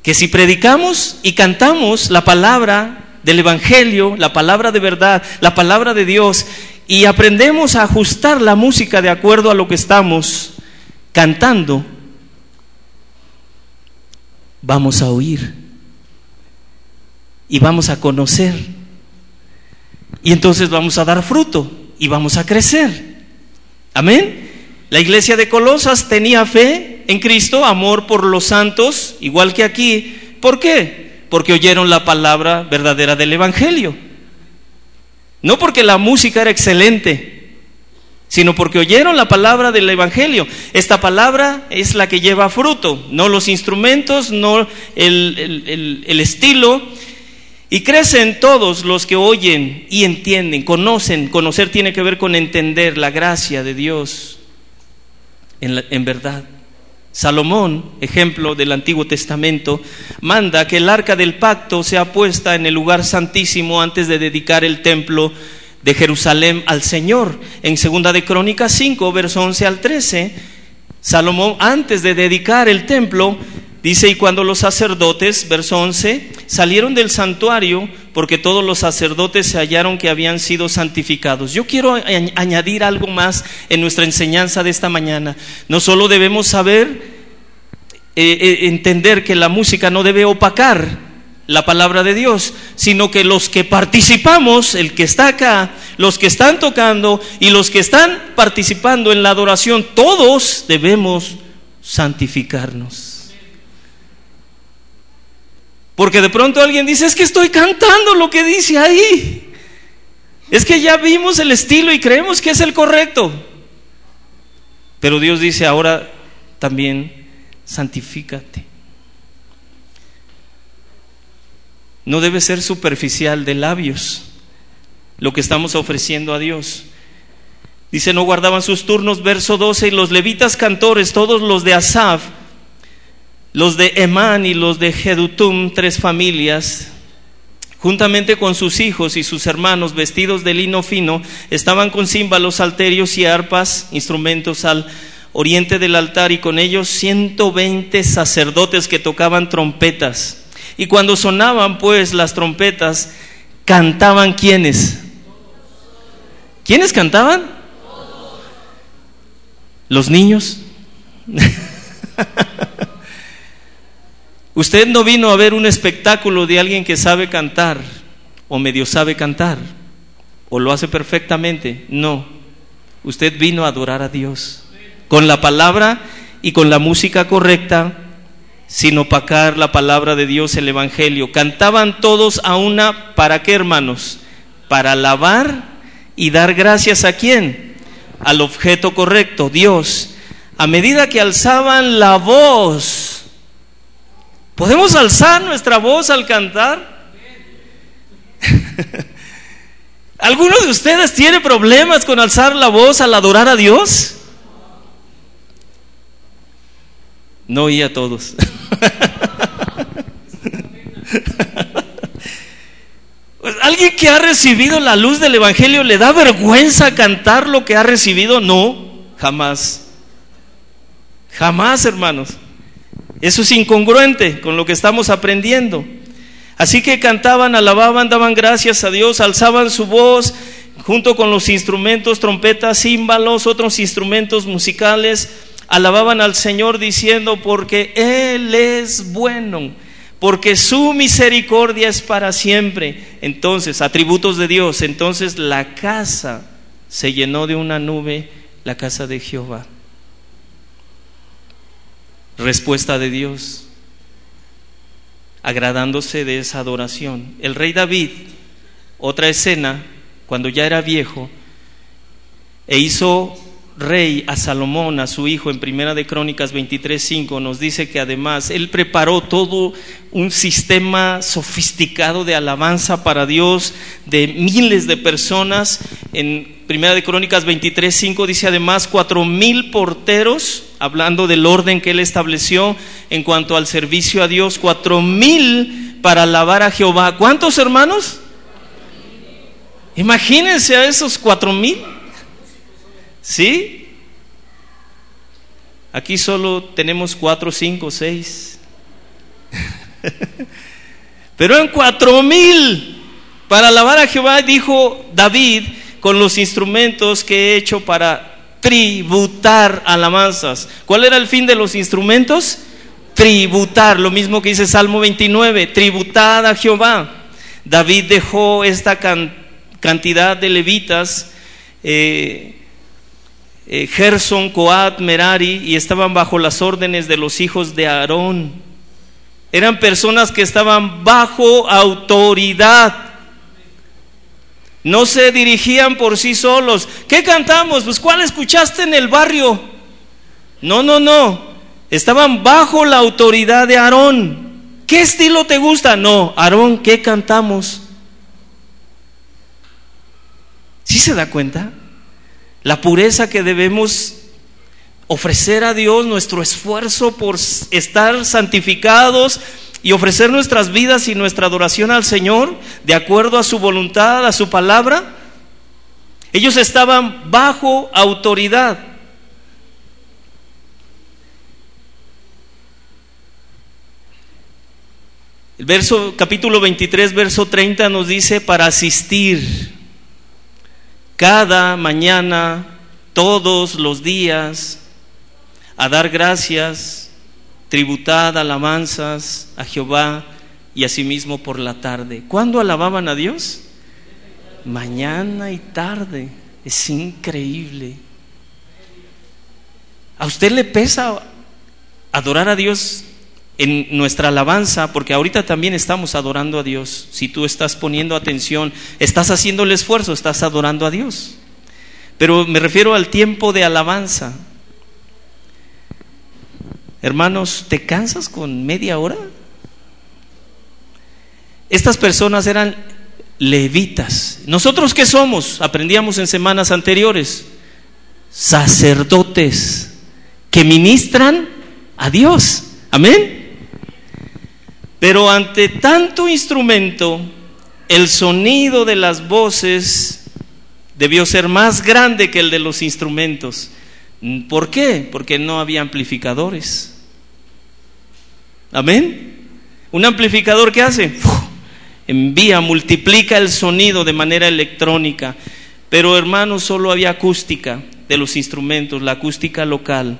Que si predicamos y cantamos la palabra del Evangelio, la palabra de verdad, la palabra de Dios, y aprendemos a ajustar la música de acuerdo a lo que estamos cantando, vamos a oír y vamos a conocer. Y entonces vamos a dar fruto y vamos a crecer. Amén. La iglesia de Colosas tenía fe en Cristo, amor por los santos, igual que aquí. ¿Por qué? Porque oyeron la palabra verdadera del Evangelio. No porque la música era excelente, sino porque oyeron la palabra del Evangelio. Esta palabra es la que lleva fruto, no los instrumentos, no el, el estilo. Y crecen todos los que oyen y entienden, conocen. Conocer tiene que ver con entender la gracia de Dios en, verdad. Salomón, ejemplo del Antiguo Testamento, manda que el arca del pacto sea puesta en el lugar santísimo antes de dedicar el templo de Jerusalén al Señor. En segunda de Crónicas 5, verso 11 al 13, Salomón antes de dedicar el templo dice, y cuando los sacerdotes, verso 11, salieron del santuario, porque todos los sacerdotes se hallaron que habían sido santificados. Yo quiero añadir algo más en nuestra enseñanza de esta mañana. No solo debemos saber, eh, eh, entender que la música no debe opacar la palabra de Dios, sino que los que participamos, el que está acá, los que están tocando y los que están participando en la adoración, todos debemos santificarnos. Porque de pronto alguien dice, es que estoy cantando lo que dice ahí. Es que ya vimos el estilo y creemos que es el correcto. Pero Dios dice, ahora también santifícate. No debe ser superficial de labios lo que estamos ofreciendo a Dios. Dice, no guardaban sus turnos, verso 12, y los levitas cantores, todos los de Asaf, los de Emán y los de Jedutum, tres familias, juntamente con sus hijos y sus hermanos vestidos de lino fino, estaban con címbalos, salterios y arpas, instrumentos al oriente del altar, y con ellos 120 sacerdotes que tocaban trompetas. Y cuando sonaban pues las trompetas, cantaban quiénes? ¿Quiénes cantaban? Los niños. Usted no vino a ver un espectáculo de alguien que sabe cantar o medio sabe cantar o lo hace perfectamente. No, usted vino a adorar a Dios con la palabra y con la música correcta, sin opacar la palabra de Dios, el Evangelio. Cantaban todos a una, ¿para qué hermanos? Para alabar y dar gracias a quién? Al objeto correcto, Dios. A medida que alzaban la voz, ¿Podemos alzar nuestra voz al cantar? ¿Alguno de ustedes tiene problemas con alzar la voz al adorar a Dios? No oí a todos. ¿Alguien que ha recibido la luz del Evangelio le da vergüenza cantar lo que ha recibido? No, jamás. Jamás, hermanos. Eso es incongruente con lo que estamos aprendiendo. Así que cantaban, alababan, daban gracias a Dios, alzaban su voz junto con los instrumentos, trompetas, címbalos, otros instrumentos musicales, alababan al Señor diciendo, porque Él es bueno, porque su misericordia es para siempre. Entonces, atributos de Dios, entonces la casa se llenó de una nube, la casa de Jehová respuesta de Dios, agradándose de esa adoración. El rey David, otra escena, cuando ya era viejo, e hizo rey a Salomón, a su hijo, en Primera de Crónicas 23:5 nos dice que además él preparó todo un sistema sofisticado de alabanza para Dios de miles de personas. En Primera de Crónicas 23:5 dice además cuatro mil porteros, hablando del orden que él estableció en cuanto al servicio a Dios, cuatro mil para alabar a Jehová. ¿Cuántos hermanos? Imagínense a esos cuatro mil. ¿Sí? Aquí solo tenemos cuatro, cinco, seis. Pero en cuatro mil, para alabar a Jehová, dijo David, con los instrumentos que he hecho para tributar alabanzas. ¿Cuál era el fin de los instrumentos? Tributar, lo mismo que dice Salmo 29, tributar a Jehová. David dejó esta cantidad de levitas eh, eh, Gerson, Coat, Merari y estaban bajo las órdenes de los hijos de Aarón. Eran personas que estaban bajo autoridad. No se dirigían por sí solos. ¿Qué cantamos? Pues ¿cuál escuchaste en el barrio? No, no, no. Estaban bajo la autoridad de Aarón. ¿Qué estilo te gusta? No, Aarón, ¿qué cantamos? ¿Sí se da cuenta? La pureza que debemos ofrecer a Dios, nuestro esfuerzo por estar santificados y ofrecer nuestras vidas y nuestra adoración al Señor de acuerdo a su voluntad, a su palabra. Ellos estaban bajo autoridad. El verso capítulo 23 verso 30 nos dice para asistir cada mañana, todos los días a dar gracias, tributad alabanzas a Jehová y asimismo por la tarde. ¿Cuándo alababan a Dios? Mañana y tarde. Es increíble. ¿A usted le pesa adorar a Dios en nuestra alabanza? Porque ahorita también estamos adorando a Dios. Si tú estás poniendo atención, estás haciendo el esfuerzo, estás adorando a Dios. Pero me refiero al tiempo de alabanza. Hermanos, ¿te cansas con media hora? Estas personas eran levitas. ¿Nosotros qué somos? Aprendíamos en semanas anteriores. Sacerdotes que ministran a Dios. Amén. Pero ante tanto instrumento, el sonido de las voces debió ser más grande que el de los instrumentos. ¿Por qué? Porque no había amplificadores. Amén. Un amplificador que hace? envía, multiplica el sonido de manera electrónica. Pero hermanos, solo había acústica de los instrumentos, la acústica local.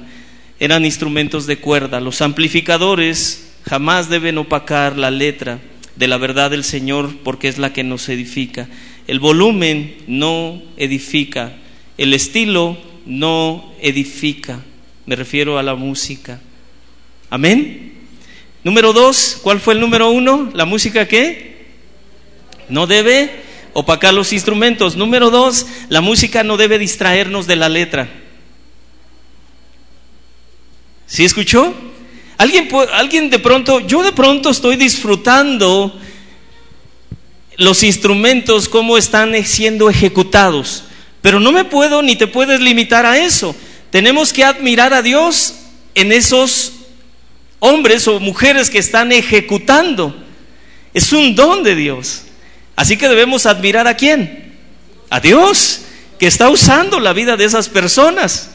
Eran instrumentos de cuerda. Los amplificadores jamás deben opacar la letra de la verdad del Señor porque es la que nos edifica. El volumen no edifica. El estilo no edifica. Me refiero a la música. Amén. Número dos, ¿cuál fue el número uno? ¿La música qué? No debe opacar los instrumentos. Número dos, la música no debe distraernos de la letra. ¿Sí escuchó? Alguien, alguien de pronto, yo de pronto estoy disfrutando los instrumentos, cómo están siendo ejecutados. Pero no me puedo ni te puedes limitar a eso. Tenemos que admirar a Dios en esos hombres o mujeres que están ejecutando. Es un don de Dios. Así que debemos admirar a quién? A Dios, que está usando la vida de esas personas.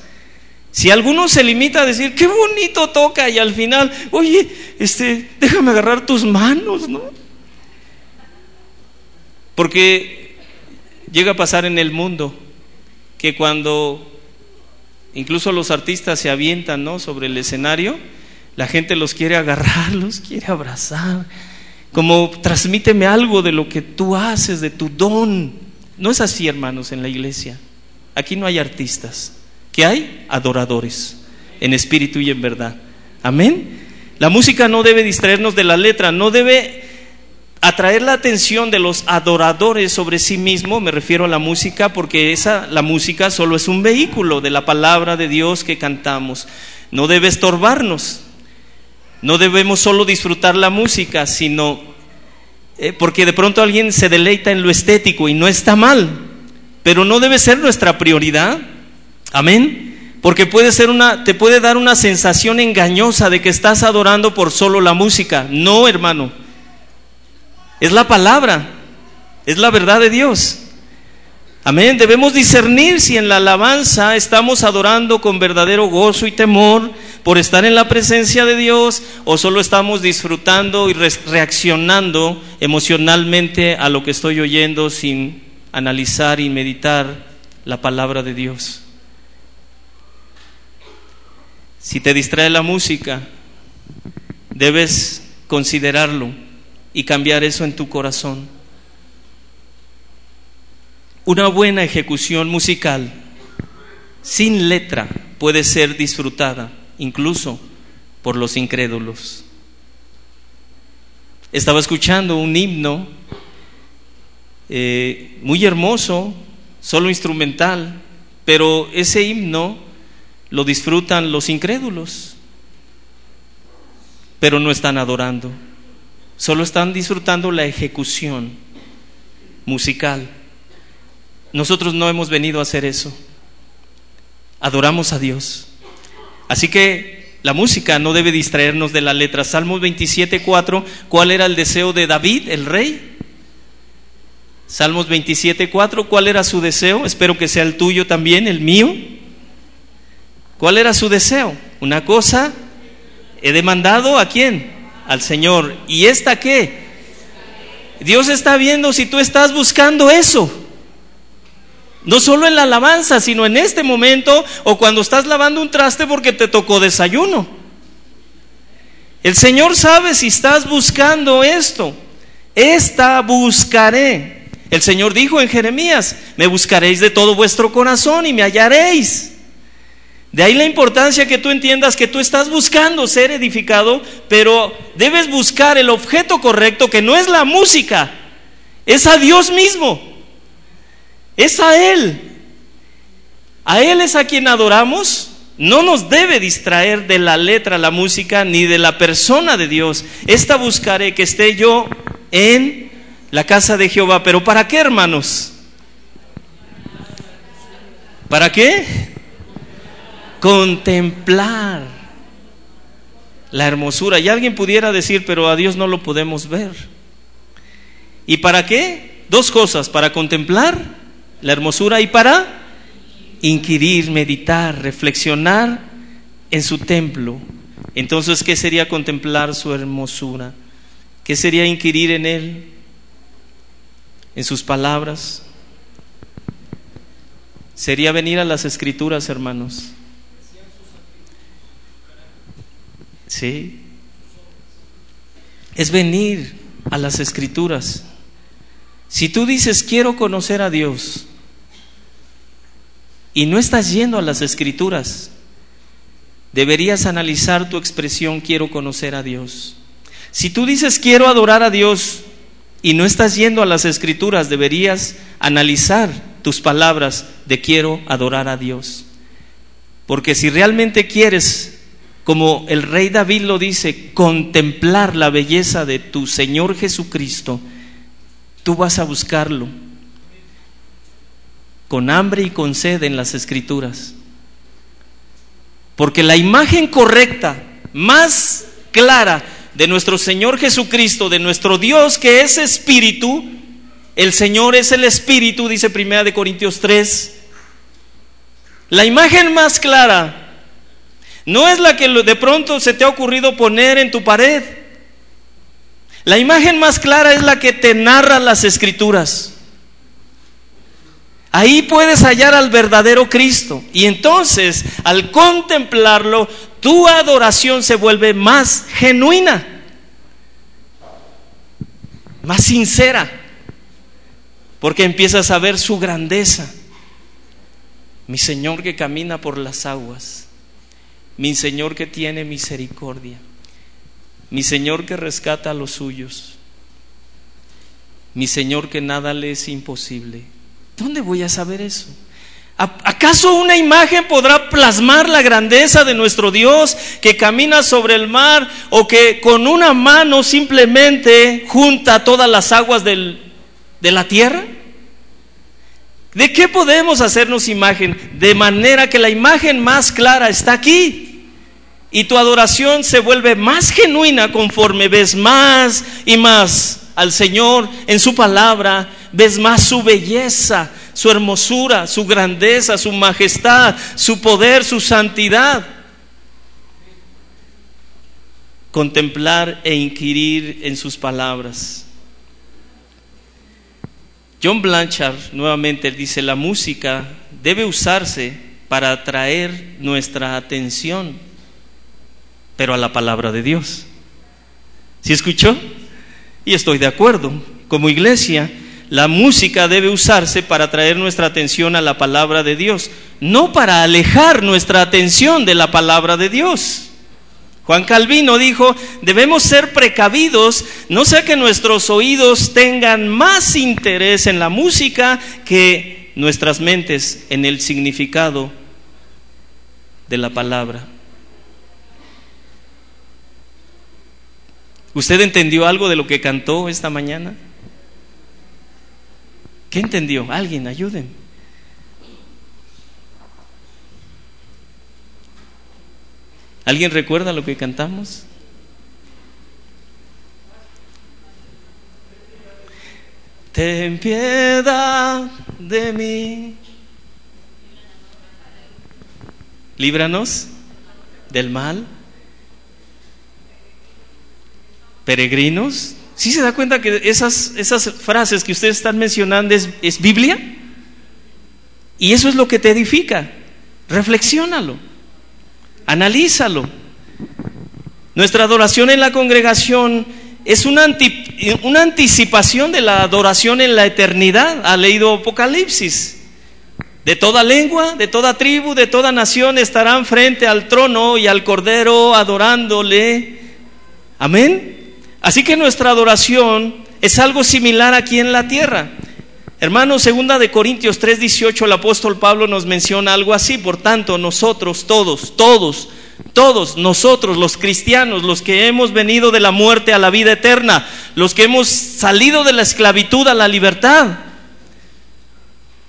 Si alguno se limita a decir, qué bonito toca, y al final, oye, este, déjame agarrar tus manos, ¿no? Porque llega a pasar en el mundo que cuando incluso los artistas se avientan, ¿no? Sobre el escenario, la gente los quiere agarrar, los quiere abrazar. Como transmíteme algo de lo que tú haces, de tu don. No es así, hermanos, en la iglesia. Aquí no hay artistas. ¿Qué hay? Adoradores, en espíritu y en verdad. Amén. La música no debe distraernos de la letra, no debe atraer la atención de los adoradores sobre sí mismo, me refiero a la música, porque esa, la música solo es un vehículo de la palabra de Dios que cantamos. No debe estorbarnos. No debemos solo disfrutar la música, sino eh, porque de pronto alguien se deleita en lo estético y no está mal, pero no debe ser nuestra prioridad. Amén. Porque puede ser una, te puede dar una sensación engañosa de que estás adorando por solo la música. No, hermano. Es la palabra, es la verdad de Dios. Amén. Debemos discernir si en la alabanza estamos adorando con verdadero gozo y temor por estar en la presencia de Dios o solo estamos disfrutando y reaccionando emocionalmente a lo que estoy oyendo sin analizar y meditar la palabra de Dios. Si te distrae la música, debes considerarlo y cambiar eso en tu corazón. Una buena ejecución musical sin letra puede ser disfrutada incluso por los incrédulos. Estaba escuchando un himno eh, muy hermoso, solo instrumental, pero ese himno lo disfrutan los incrédulos, pero no están adorando, solo están disfrutando la ejecución musical. Nosotros no hemos venido a hacer eso, adoramos a Dios. Así que la música no debe distraernos de la letra. Salmos 27.4, ¿cuál era el deseo de David, el rey? Salmos 27.4, ¿cuál era su deseo? Espero que sea el tuyo también, el mío. ¿Cuál era su deseo? Una cosa, he demandado a quién? Al Señor. ¿Y esta qué? Dios está viendo si tú estás buscando eso. No solo en la alabanza, sino en este momento o cuando estás lavando un traste porque te tocó desayuno. El Señor sabe si estás buscando esto. Esta buscaré. El Señor dijo en Jeremías, me buscaréis de todo vuestro corazón y me hallaréis. De ahí la importancia que tú entiendas que tú estás buscando ser edificado, pero debes buscar el objeto correcto que no es la música, es a Dios mismo, es a Él. A Él es a quien adoramos. No nos debe distraer de la letra, la música, ni de la persona de Dios. Esta buscaré que esté yo en la casa de Jehová. ¿Pero para qué, hermanos? ¿Para qué? Contemplar la hermosura. Y alguien pudiera decir, pero a Dios no lo podemos ver. ¿Y para qué? Dos cosas, para contemplar la hermosura y para inquirir, meditar, reflexionar en su templo. Entonces, ¿qué sería contemplar su hermosura? ¿Qué sería inquirir en él? en sus palabras. Sería venir a las escrituras, hermanos. Sí. Es venir a las escrituras. Si tú dices quiero conocer a Dios y no estás yendo a las escrituras, deberías analizar tu expresión quiero conocer a Dios. Si tú dices quiero adorar a Dios y no estás yendo a las escrituras, deberías analizar tus palabras de quiero adorar a Dios. Porque si realmente quieres, como el rey David lo dice, contemplar la belleza de tu Señor Jesucristo, tú vas a buscarlo con hambre y con sed en las escrituras. Porque la imagen correcta, más clara, de nuestro Señor Jesucristo, de nuestro Dios que es espíritu, el Señor es el espíritu, dice Primera de Corintios 3. La imagen más clara no es la que de pronto se te ha ocurrido poner en tu pared. La imagen más clara es la que te narra las escrituras. Ahí puedes hallar al verdadero Cristo. Y entonces, al contemplarlo, tu adoración se vuelve más genuina, más sincera, porque empiezas a ver su grandeza. Mi Señor que camina por las aguas, mi Señor que tiene misericordia, mi Señor que rescata a los suyos, mi Señor que nada le es imposible. ¿Dónde voy a saber eso? ¿Acaso una imagen podrá plasmar la grandeza de nuestro Dios que camina sobre el mar o que con una mano simplemente junta todas las aguas de la tierra? ¿De qué podemos hacernos imagen? De manera que la imagen más clara está aquí. Y tu adoración se vuelve más genuina conforme ves más y más al Señor en su palabra, ves más su belleza, su hermosura, su grandeza, su majestad, su poder, su santidad. Contemplar e inquirir en sus palabras. John Blanchard nuevamente dice, la música debe usarse para atraer nuestra atención, pero a la palabra de Dios. ¿Sí escuchó? Y estoy de acuerdo. Como iglesia la música debe usarse para traer nuestra atención a la palabra de Dios, no para alejar nuestra atención de la palabra de Dios. Juan Calvino dijo, debemos ser precavidos, no sea que nuestros oídos tengan más interés en la música que nuestras mentes en el significado de la palabra. ¿Usted entendió algo de lo que cantó esta mañana? ¿Qué entendió? Alguien, ayuden. ¿Alguien recuerda lo que cantamos? Ten piedad de mí. Líbranos del mal. Peregrinos. ¿Sí se da cuenta que esas, esas frases que ustedes están mencionando es, es Biblia? Y eso es lo que te edifica. Reflexiónalo. Analízalo. Nuestra adoración en la congregación es una, anticipación de la adoración en la eternidad. Ha leído Apocalipsis. De toda lengua, de toda tribu, de toda nación estarán frente al trono y al cordero adorándole. Amén. Así que nuestra adoración es algo similar aquí en la tierra. Hermanos, segunda de Corintios 3:18, el apóstol Pablo nos menciona algo así. Por tanto, nosotros todos, todos, todos nosotros, los cristianos, los que hemos venido de la muerte a la vida eterna, los que hemos salido de la esclavitud a la libertad,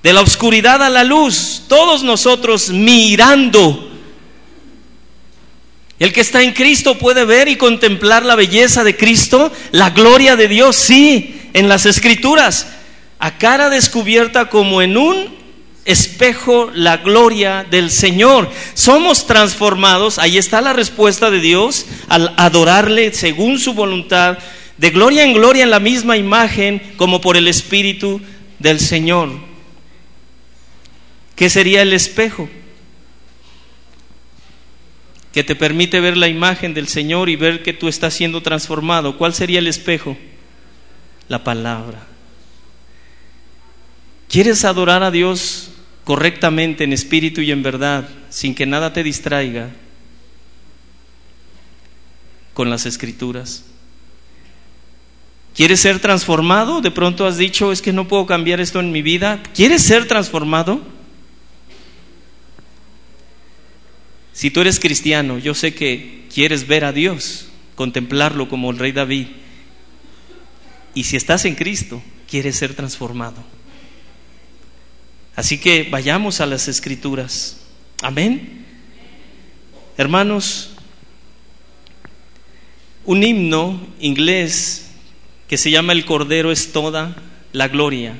de la oscuridad a la luz, todos nosotros mirando. El que está en Cristo puede ver y contemplar la belleza de Cristo, la gloria de Dios, sí, en las escrituras a cara descubierta como en un espejo la gloria del Señor. Somos transformados, ahí está la respuesta de Dios, al adorarle según su voluntad, de gloria en gloria en la misma imagen como por el Espíritu del Señor. ¿Qué sería el espejo? Que te permite ver la imagen del Señor y ver que tú estás siendo transformado. ¿Cuál sería el espejo? La palabra. ¿Quieres adorar a Dios correctamente en espíritu y en verdad, sin que nada te distraiga con las escrituras? ¿Quieres ser transformado? De pronto has dicho, es que no puedo cambiar esto en mi vida. ¿Quieres ser transformado? Si tú eres cristiano, yo sé que quieres ver a Dios, contemplarlo como el rey David. Y si estás en Cristo, quieres ser transformado. Así que vayamos a las escrituras. Amén. Hermanos, un himno inglés que se llama El Cordero es toda la gloria,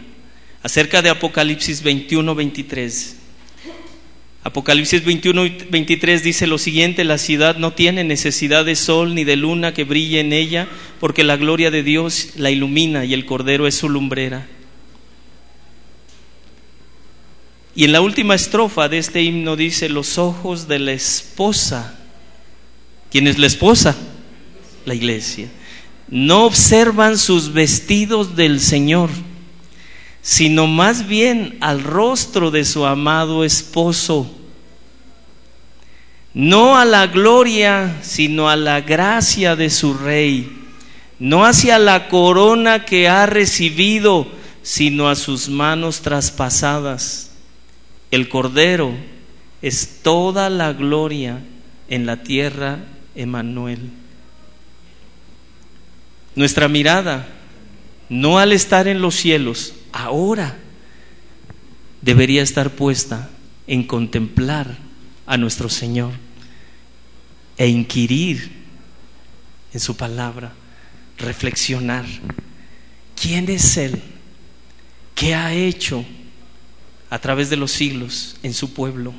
acerca de Apocalipsis 21, 23. Apocalipsis 21, 23 dice lo siguiente, la ciudad no tiene necesidad de sol ni de luna que brille en ella, porque la gloria de Dios la ilumina y el Cordero es su lumbrera. Y en la última estrofa de este himno dice, los ojos de la esposa. ¿Quién es la esposa? La iglesia. No observan sus vestidos del Señor, sino más bien al rostro de su amado esposo. No a la gloria, sino a la gracia de su rey. No hacia la corona que ha recibido, sino a sus manos traspasadas el Cordero es toda la gloria en la tierra, Emanuel. Nuestra mirada, no al estar en los cielos, ahora debería estar puesta en contemplar a nuestro Señor e inquirir en su palabra, reflexionar. ¿Quién es Él? ¿Qué ha hecho? A través de los siglos en su pueblo.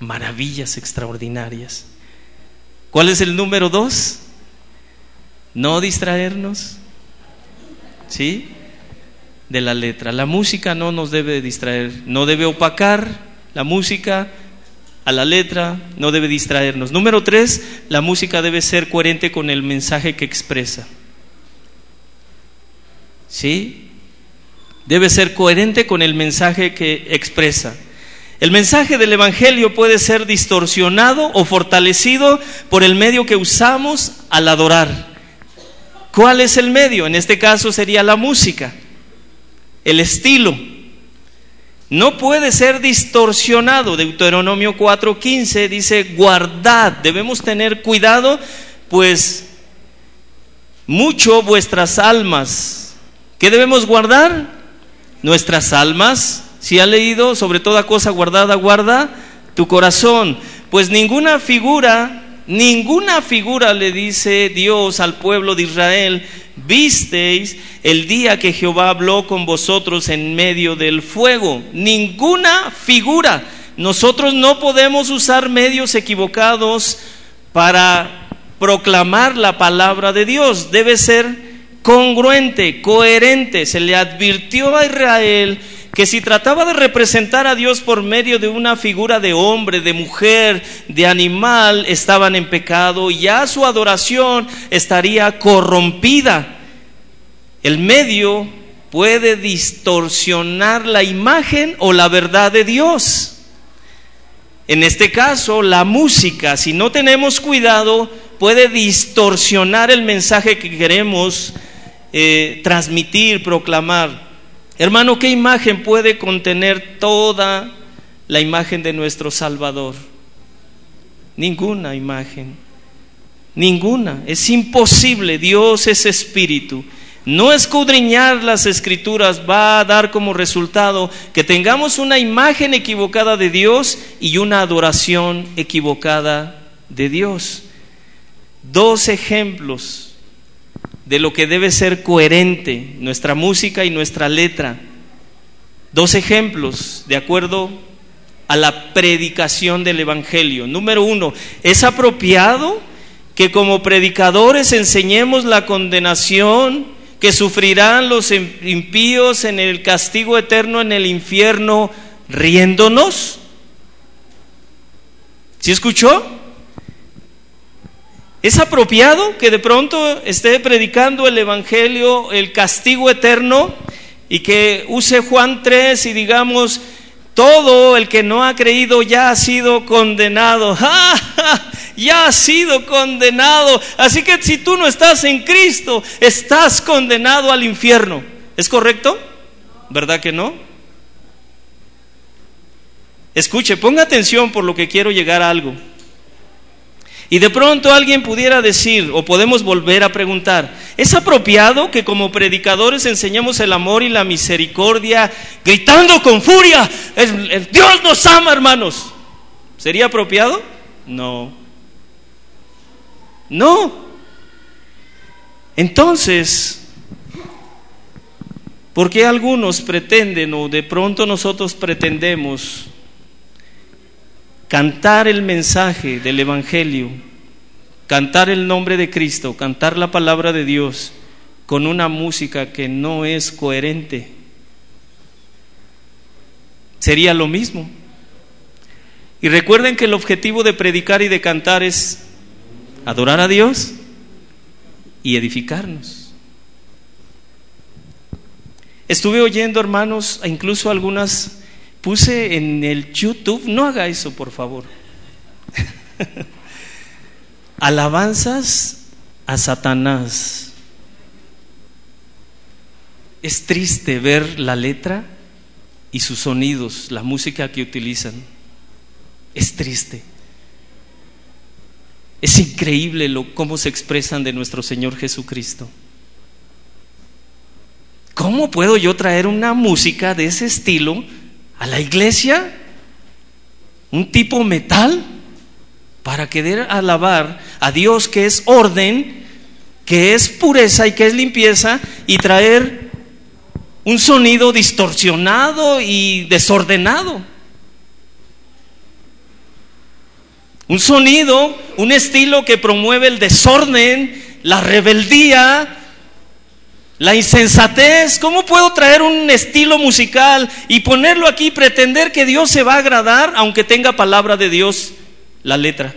Maravillas extraordinarias. ¿Cuál es el número dos? No distraernos. ¿Sí? De la letra. La música no nos debe distraer, no debe opacar la música a la letra, no debe distraernos. Número tres, la música debe ser coherente con el mensaje que expresa. ¿Sí? Debe ser coherente con el mensaje que expresa. El mensaje del Evangelio puede ser distorsionado o fortalecido por el medio que usamos al adorar. ¿Cuál es el medio? En este caso sería la música, el estilo. No puede ser distorsionado. Deuteronomio 4:15 dice, guardad, debemos tener cuidado, pues mucho vuestras almas. ¿Qué debemos guardar? Nuestras almas si ha leído sobre toda cosa guardada, guarda tu corazón. Pues ninguna figura, ninguna figura le dice Dios al pueblo de Israel, visteis el día que Jehová habló con vosotros en medio del fuego. Ninguna figura. Nosotros no podemos usar medios equivocados para proclamar la palabra de Dios. Debe ser congruente, coherente. Se le advirtió a Israel que si trataba de representar a Dios por medio de una figura de hombre, de mujer, de animal, estaban en pecado y ya su adoración estaría corrompida. El medio puede distorsionar la imagen o la verdad de Dios. En este caso, la música, si no tenemos cuidado, puede distorsionar el mensaje que queremos eh, transmitir, proclamar. Hermano, ¿qué imagen puede contener toda la imagen de nuestro Salvador? Ninguna imagen, ninguna. Es imposible, Dios es espíritu. No escudriñar las escrituras va a dar como resultado que tengamos una imagen equivocada de Dios y una adoración equivocada de Dios. Dos ejemplos de lo que debe ser coherente nuestra música y nuestra letra. Dos ejemplos de acuerdo a la predicación del Evangelio. Número uno, es apropiado que como predicadores enseñemos la condenación que sufrirán los impíos en el castigo eterno en el infierno riéndonos. ¿Sí escuchó? ¿Es apropiado que de pronto esté predicando el Evangelio, el castigo eterno, y que use Juan 3 y digamos, todo el que no ha creído ya ha sido condenado? Ya ha sido condenado. Así que si tú no estás en Cristo, estás condenado al infierno. ¿Es correcto? ¿Verdad que no? Escuche, ponga atención por lo que quiero llegar a algo. Y de pronto alguien pudiera decir, o podemos volver a preguntar, ¿es apropiado que como predicadores enseñemos el amor y la misericordia gritando con furia? Dios nos ama, hermanos. ¿Sería apropiado? No. No. Entonces, ¿por qué algunos pretenden o de pronto nosotros pretendemos cantar el mensaje del Evangelio, cantar el nombre de Cristo, cantar la palabra de Dios con una música que no es coherente, sería lo mismo. Y recuerden que el objetivo de predicar y de cantar es adorar a Dios y edificarnos. Estuve oyendo, hermanos, incluso algunas puse en el YouTube, no haga eso por favor. Alabanzas a Satanás. Es triste ver la letra y sus sonidos, la música que utilizan. Es triste. Es increíble lo, cómo se expresan de nuestro Señor Jesucristo. ¿Cómo puedo yo traer una música de ese estilo a la iglesia un tipo metal para querer alabar a Dios que es orden, que es pureza y que es limpieza y traer un sonido distorsionado y desordenado. Un sonido, un estilo que promueve el desorden, la rebeldía, la insensatez, ¿cómo puedo traer un estilo musical y ponerlo aquí y pretender que Dios se va a agradar aunque tenga palabra de Dios la letra?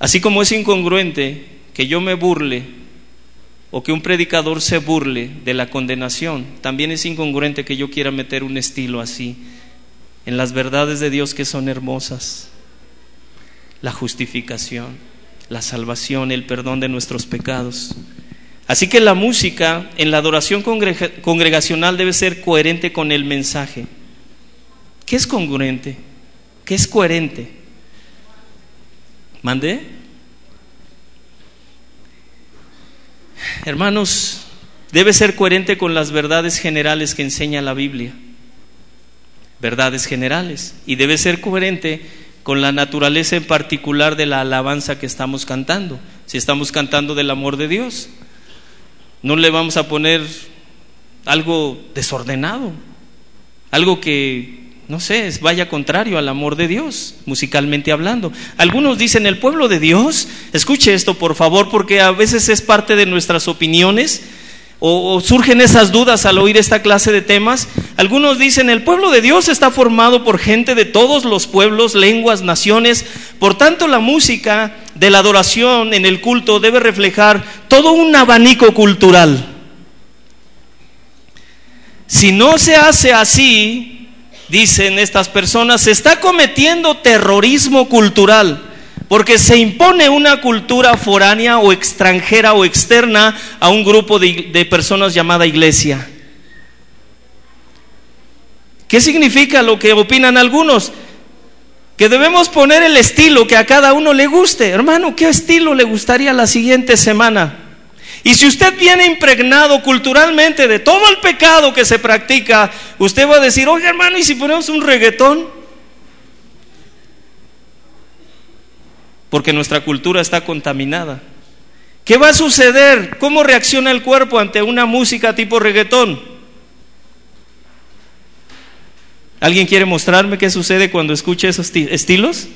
Así como es incongruente que yo me burle o que un predicador se burle de la condenación. También es incongruente que yo quiera meter un estilo así en las verdades de Dios que son hermosas. La justificación, la salvación, el perdón de nuestros pecados. Así que la música en la adoración congregacional debe ser coherente con el mensaje. ¿Qué es congruente? ¿Qué es coherente? ¿Mandé? Hermanos, debe ser coherente con las verdades generales que enseña la Biblia. Verdades generales. Y debe ser coherente con la naturaleza en particular de la alabanza que estamos cantando. Si estamos cantando del amor de Dios, no le vamos a poner algo desordenado, algo que no sé, vaya contrario al amor de Dios, musicalmente hablando. Algunos dicen, el pueblo de Dios, escuche esto por favor, porque a veces es parte de nuestras opiniones o, surgen esas dudas al oír esta clase de temas. Algunos dicen, el pueblo de Dios está formado por gente de todos los pueblos, lenguas, naciones, por tanto la música de la adoración en el culto debe reflejar todo un abanico cultural. Si no se hace así, dicen estas personas, se está cometiendo terrorismo cultural, porque se impone una cultura foránea o extranjera o externa a un grupo de, personas llamada iglesia. ¿Qué significa lo que opinan algunos? Que debemos poner el estilo que a cada uno le guste. Hermano, ¿qué estilo le gustaría la siguiente semana? Y si usted viene impregnado culturalmente de todo el pecado que se practica, usted va a decir, oye hermano, ¿y si ponemos un reggaetón? Porque nuestra cultura está contaminada. ¿Qué va a suceder? ¿Cómo reacciona el cuerpo ante una música tipo reggaetón? ¿Alguien quiere mostrarme qué sucede cuando escucha esos estilos?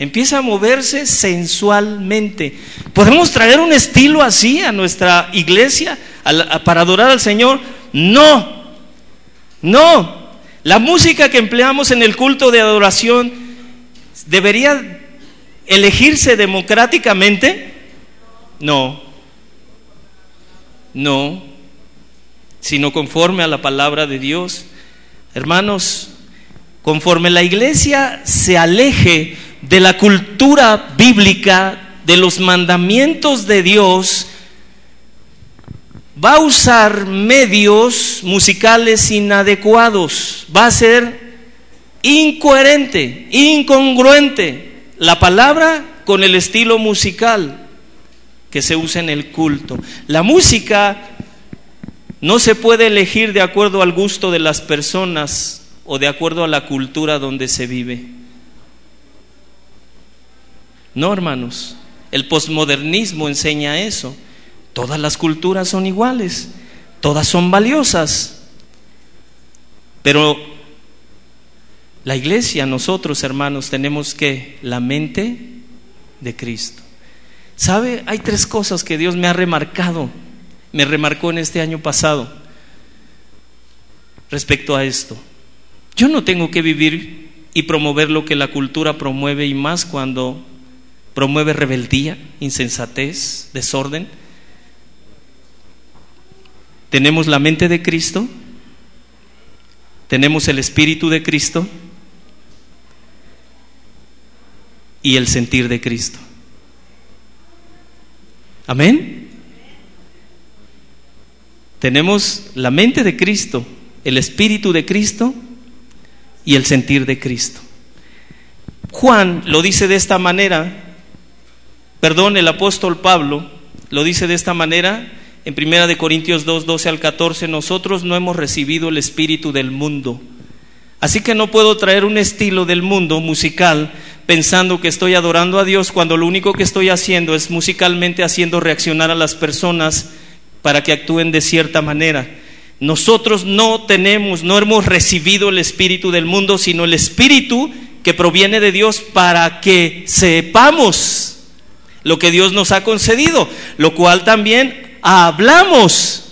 empieza a moverse sensualmente. ¿Podemos traer un estilo así a nuestra iglesia para adorar al Señor? No, no. La música que empleamos en el culto de adoración debería elegirse democráticamente. No, no, sino conforme a la palabra de Dios. Hermanos, conforme la iglesia se aleje de la cultura bíblica, de los mandamientos de Dios, va a usar medios musicales inadecuados, va a ser incoherente, incongruente la palabra con el estilo musical que se usa en el culto. La música no se puede elegir de acuerdo al gusto de las personas o de acuerdo a la cultura donde se vive. No, hermanos, el posmodernismo enseña eso. Todas las culturas son iguales, todas son valiosas. Pero la iglesia, nosotros hermanos, tenemos que la mente de Cristo. ¿Sabe? Hay tres cosas que Dios me ha remarcado, me remarcó en este año pasado respecto a esto. Yo no tengo que vivir y promover lo que la cultura promueve y más cuando promueve rebeldía, insensatez, desorden. Tenemos la mente de Cristo, tenemos el espíritu de Cristo y el sentir de Cristo. Amén. Tenemos la mente de Cristo, el espíritu de Cristo y el sentir de Cristo. Juan lo dice de esta manera Perdón, el apóstol Pablo lo dice de esta manera en Primera de Corintios 2, 12 al 14, nosotros no hemos recibido el espíritu del mundo. Así que no puedo traer un estilo del mundo musical pensando que estoy adorando a Dios cuando lo único que estoy haciendo es musicalmente haciendo reaccionar a las personas para que actúen de cierta manera. Nosotros no tenemos, no hemos recibido el espíritu del mundo, sino el espíritu que proviene de Dios para que sepamos lo que Dios nos ha concedido, lo cual también hablamos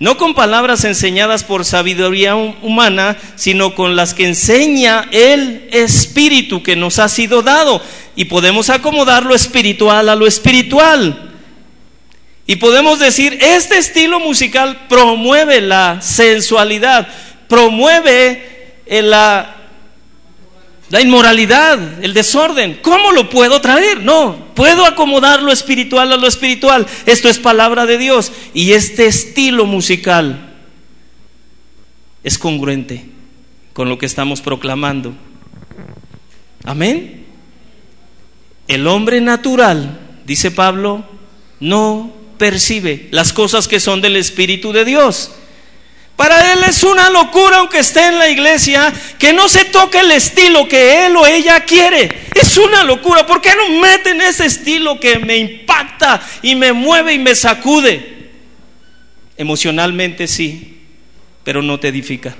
no con palabras enseñadas por sabiduría humana, sino con las que enseña el Espíritu que nos ha sido dado. Y podemos acomodar lo espiritual a lo espiritual. Y podemos decir, este estilo musical promueve la sensualidad, promueve la la inmoralidad, el desorden. ¿Cómo lo puedo traer? No, puedo acomodar lo espiritual a lo espiritual. Esto es palabra de Dios. Y este estilo musical es congruente con lo que estamos proclamando. Amén. El hombre natural, dice Pablo, no percibe las cosas que son del Espíritu de Dios. Para él es una locura, aunque esté en la iglesia, que no se toque el estilo que él o ella quiere. Es una locura. ¿Por qué no meten ese estilo que me impacta y me mueve y me sacude? Emocionalmente sí, pero no te edifica.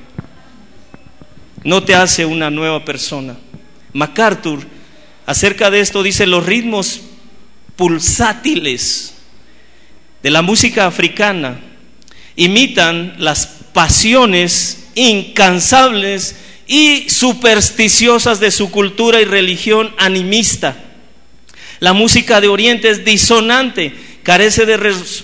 No te hace una nueva persona. MacArthur acerca de esto dice los ritmos pulsátiles de la música africana imitan las pasiones incansables y supersticiosas de su cultura y religión animista. La música de Oriente es disonante, carece de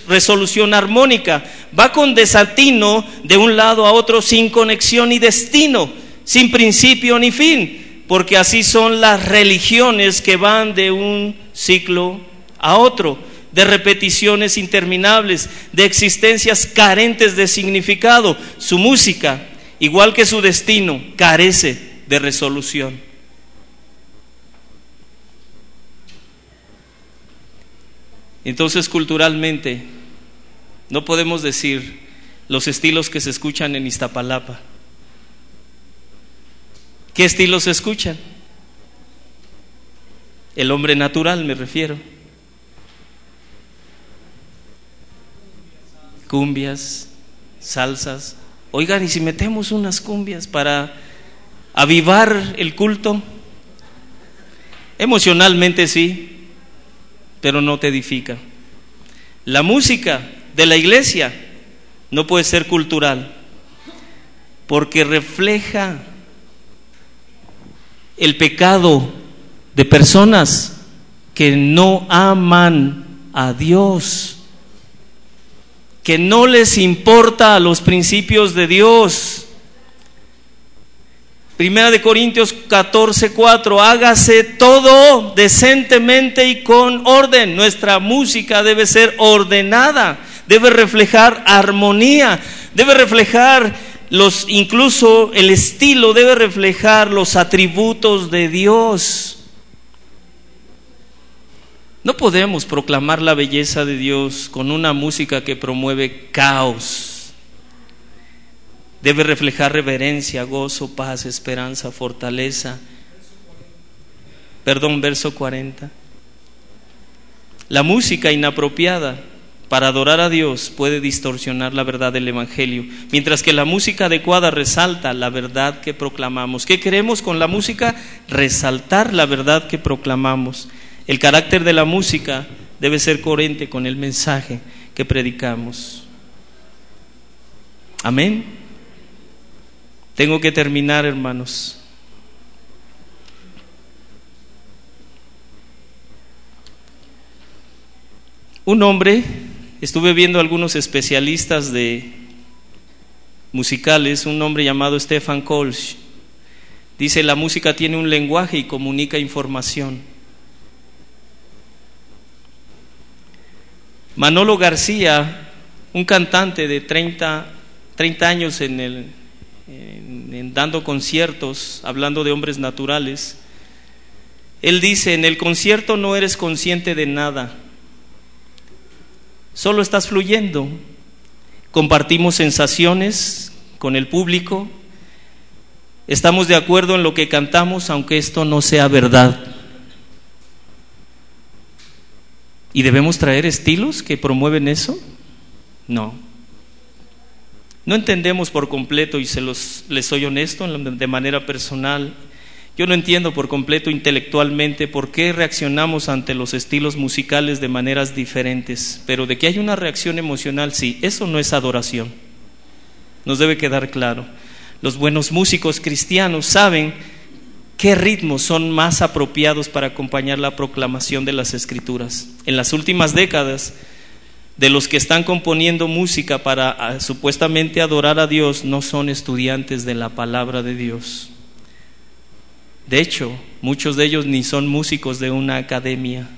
resolución armónica, va con desatino de un lado a otro sin conexión y destino, sin principio ni fin, porque así son las religiones que van de un ciclo a otro de repeticiones interminables, de existencias carentes de significado. Su música, igual que su destino, carece de resolución. Entonces, culturalmente, no podemos decir los estilos que se escuchan en Iztapalapa. ¿Qué estilos se escuchan? El hombre natural, me refiero. Cumbias, salsas. Oigan, ¿y si metemos unas cumbias para avivar el culto? Emocionalmente sí, pero no te edifica. La música de la iglesia no puede ser cultural, porque refleja el pecado de personas que no aman a Dios que no les importa los principios de Dios. Primera de Corintios 14, 4, hágase todo decentemente y con orden. Nuestra música debe ser ordenada, debe reflejar armonía, debe reflejar los, incluso el estilo debe reflejar los atributos de Dios. No podemos proclamar la belleza de Dios con una música que promueve caos. Debe reflejar reverencia, gozo, paz, esperanza, fortaleza. Perdón, verso 40. La música inapropiada para adorar a Dios puede distorsionar la verdad del Evangelio, mientras que la música adecuada resalta la verdad que proclamamos. ¿Qué queremos con la música? Resaltar la verdad que proclamamos. El carácter de la música debe ser coherente con el mensaje que predicamos. Amén. Tengo que terminar, hermanos. Un hombre, estuve viendo algunos especialistas de musicales, un hombre llamado Stefan Kolsch, dice la música tiene un lenguaje y comunica información. Manolo García, un cantante de 30, 30 años en el, dando conciertos, hablando de hombres naturales, él dice, en el concierto no eres consciente de nada, solo estás fluyendo, compartimos sensaciones con el público, estamos de acuerdo en lo que cantamos, aunque esto no sea verdad. ¿Y debemos traer estilos que promueven eso? No. No entendemos por completo, y se los, les soy honesto de manera personal, yo no entiendo por completo intelectualmente por qué reaccionamos ante los estilos musicales de maneras diferentes, pero de que hay una reacción emocional, sí, eso no es adoración. nos debe quedar claro. Los buenos músicos cristianos saben qué ritmos son más apropiados para acompañar la proclamación de las escrituras. En las últimas décadas, de los que están componiendo música para ah, supuestamente adorar a Dios no son estudiantes de la palabra de Dios. De hecho, muchos de ellos ni son músicos de una academia,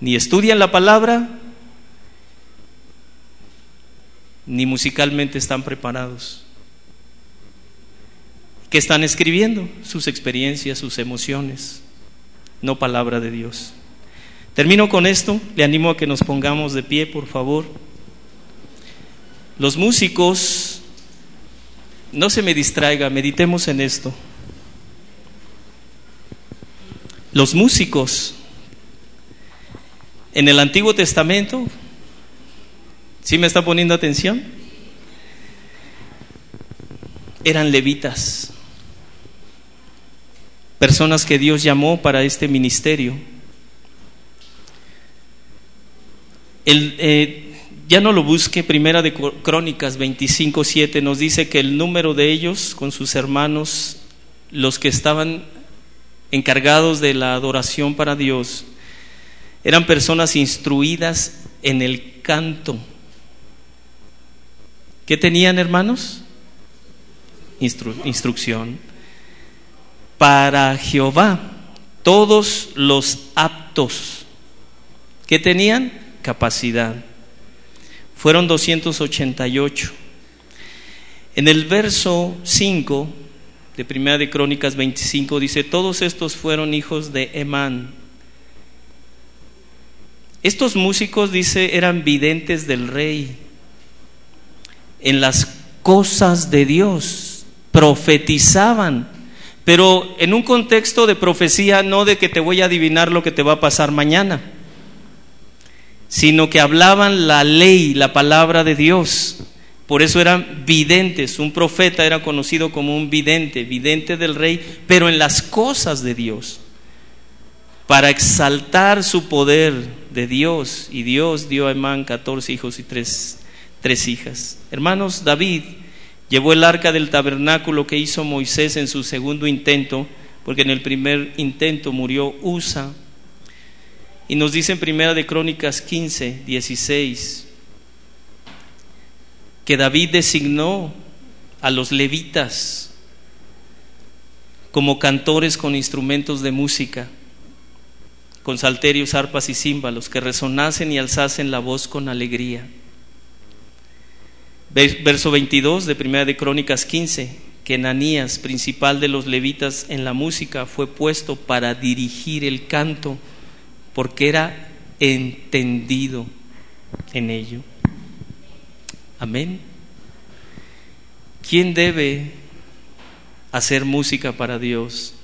ni estudian la palabra, ni musicalmente están preparados. ¿Qué están escribiendo? Sus experiencias, sus emociones, no palabra de Dios. Termino con esto, le animo a que nos pongamos de pie, por favor. Los músicos, no se me distraiga, meditemos en esto. Los músicos en el Antiguo Testamento, ¿sí me está poniendo atención? Eran levitas, personas que Dios llamó para este ministerio El, eh, ya no lo busque, Primera de Crónicas 25, 7 nos dice que el número de ellos con sus hermanos, los que estaban encargados de la adoración para Dios, eran personas instruidas en el canto. ¿Qué tenían, hermanos? instrucción. Para Jehová, todos los aptos. ¿Qué tenían? capacidad. Fueron 288. En el verso 5 de Primera de Crónicas 25 dice, todos estos fueron hijos de Emán. Estos músicos, dice, eran videntes del rey en las cosas de Dios, profetizaban, pero en un contexto de profecía, no de que te voy a adivinar lo que te va a pasar mañana sino que hablaban la ley, la palabra de Dios. Por eso eran videntes. Un profeta era conocido como un vidente, vidente del rey, pero en las cosas de Dios. Para exaltar su poder de Dios. Y Dios dio a Emán 14 hijos y tres, tres hijas. Hermanos, David llevó el arca del tabernáculo que hizo Moisés en su segundo intento, porque en el primer intento murió Usa, y nos dice en Primera de Crónicas 15, 16, que David designó a los levitas como cantores con instrumentos de música, con salterios, arpas y címbalos, que resonasen y alzasen la voz con alegría. Verso 22 de Primera de Crónicas 15, que Ananías, principal de los levitas en la música, fue puesto para dirigir el canto porque era entendido en ello. Amén. ¿Quién debe hacer música para Dios?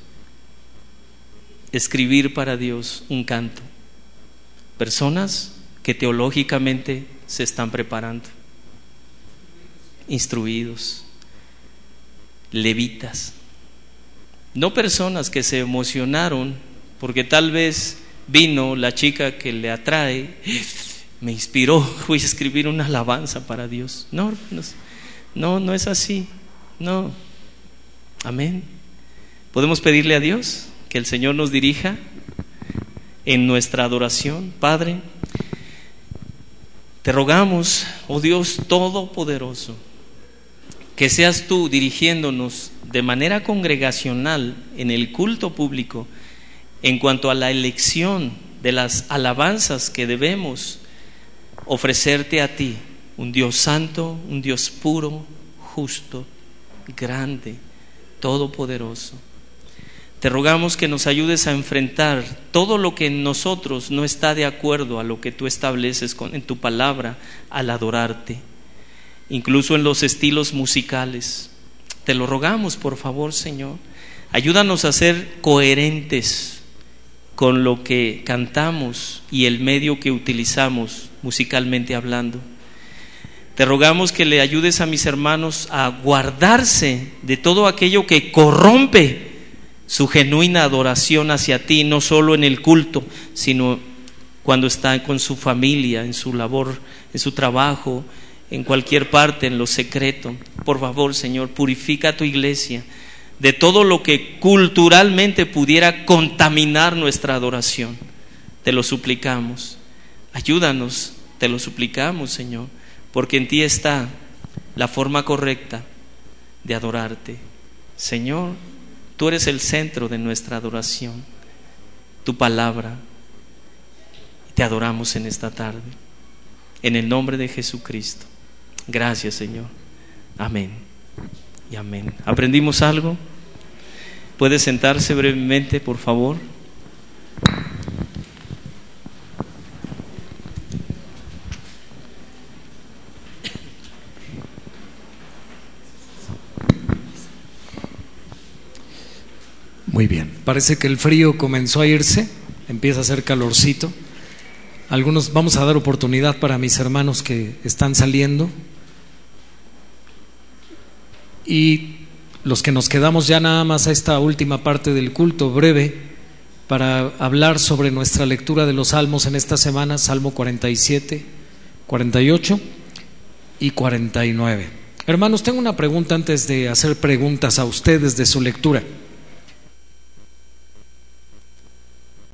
Escribir para Dios un canto. Personas que teológicamente se están preparando, instruidos, levitas. No personas que se emocionaron porque tal vez vino la chica que le atrae, me inspiró, voy a escribir una alabanza para Dios. No, no, no es así. No. Amén. Podemos pedirle a Dios que el Señor nos dirija en nuestra adoración. Padre, te rogamos, oh Dios Todopoderoso, que seas tú dirigiéndonos de manera congregacional en el culto público en cuanto a la elección de las alabanzas que debemos ofrecerte a ti, un Dios santo, un Dios puro, justo, grande, todopoderoso. Te rogamos que nos ayudes a enfrentar todo lo que en nosotros no está de acuerdo a lo que tú estableces en tu palabra al adorarte, incluso en los estilos musicales. Te lo rogamos, por favor, Señor. Ayúdanos a ser coherentes con lo que cantamos y el medio que utilizamos musicalmente hablando. Te rogamos que le ayudes a mis hermanos a guardarse de todo aquello que corrompe su genuina adoración hacia ti, no solo en el culto, sino cuando está con su familia, en su labor, en su trabajo, en cualquier parte, en lo secreto. Por favor, Señor, purifica tu iglesia de todo lo que culturalmente pudiera contaminar nuestra adoración. Te lo suplicamos. Ayúdanos, te lo suplicamos, Señor, porque en ti está la forma correcta de adorarte. Señor, tú eres el centro de nuestra adoración, tu palabra. Te adoramos en esta tarde. En el nombre de Jesucristo. Gracias, Señor. Amén. Y amén. ¿Aprendimos algo? ¿Puede sentarse brevemente, por favor? Muy bien, parece que el frío comenzó a irse, empieza a hacer calorcito. Algunos vamos a dar oportunidad para mis hermanos que están saliendo. Y los que nos quedamos ya nada más a esta última parte del culto breve para hablar sobre nuestra lectura de los salmos en esta semana, Salmo 47, 48 y 49. Hermanos, tengo una pregunta antes de hacer preguntas a ustedes de su lectura.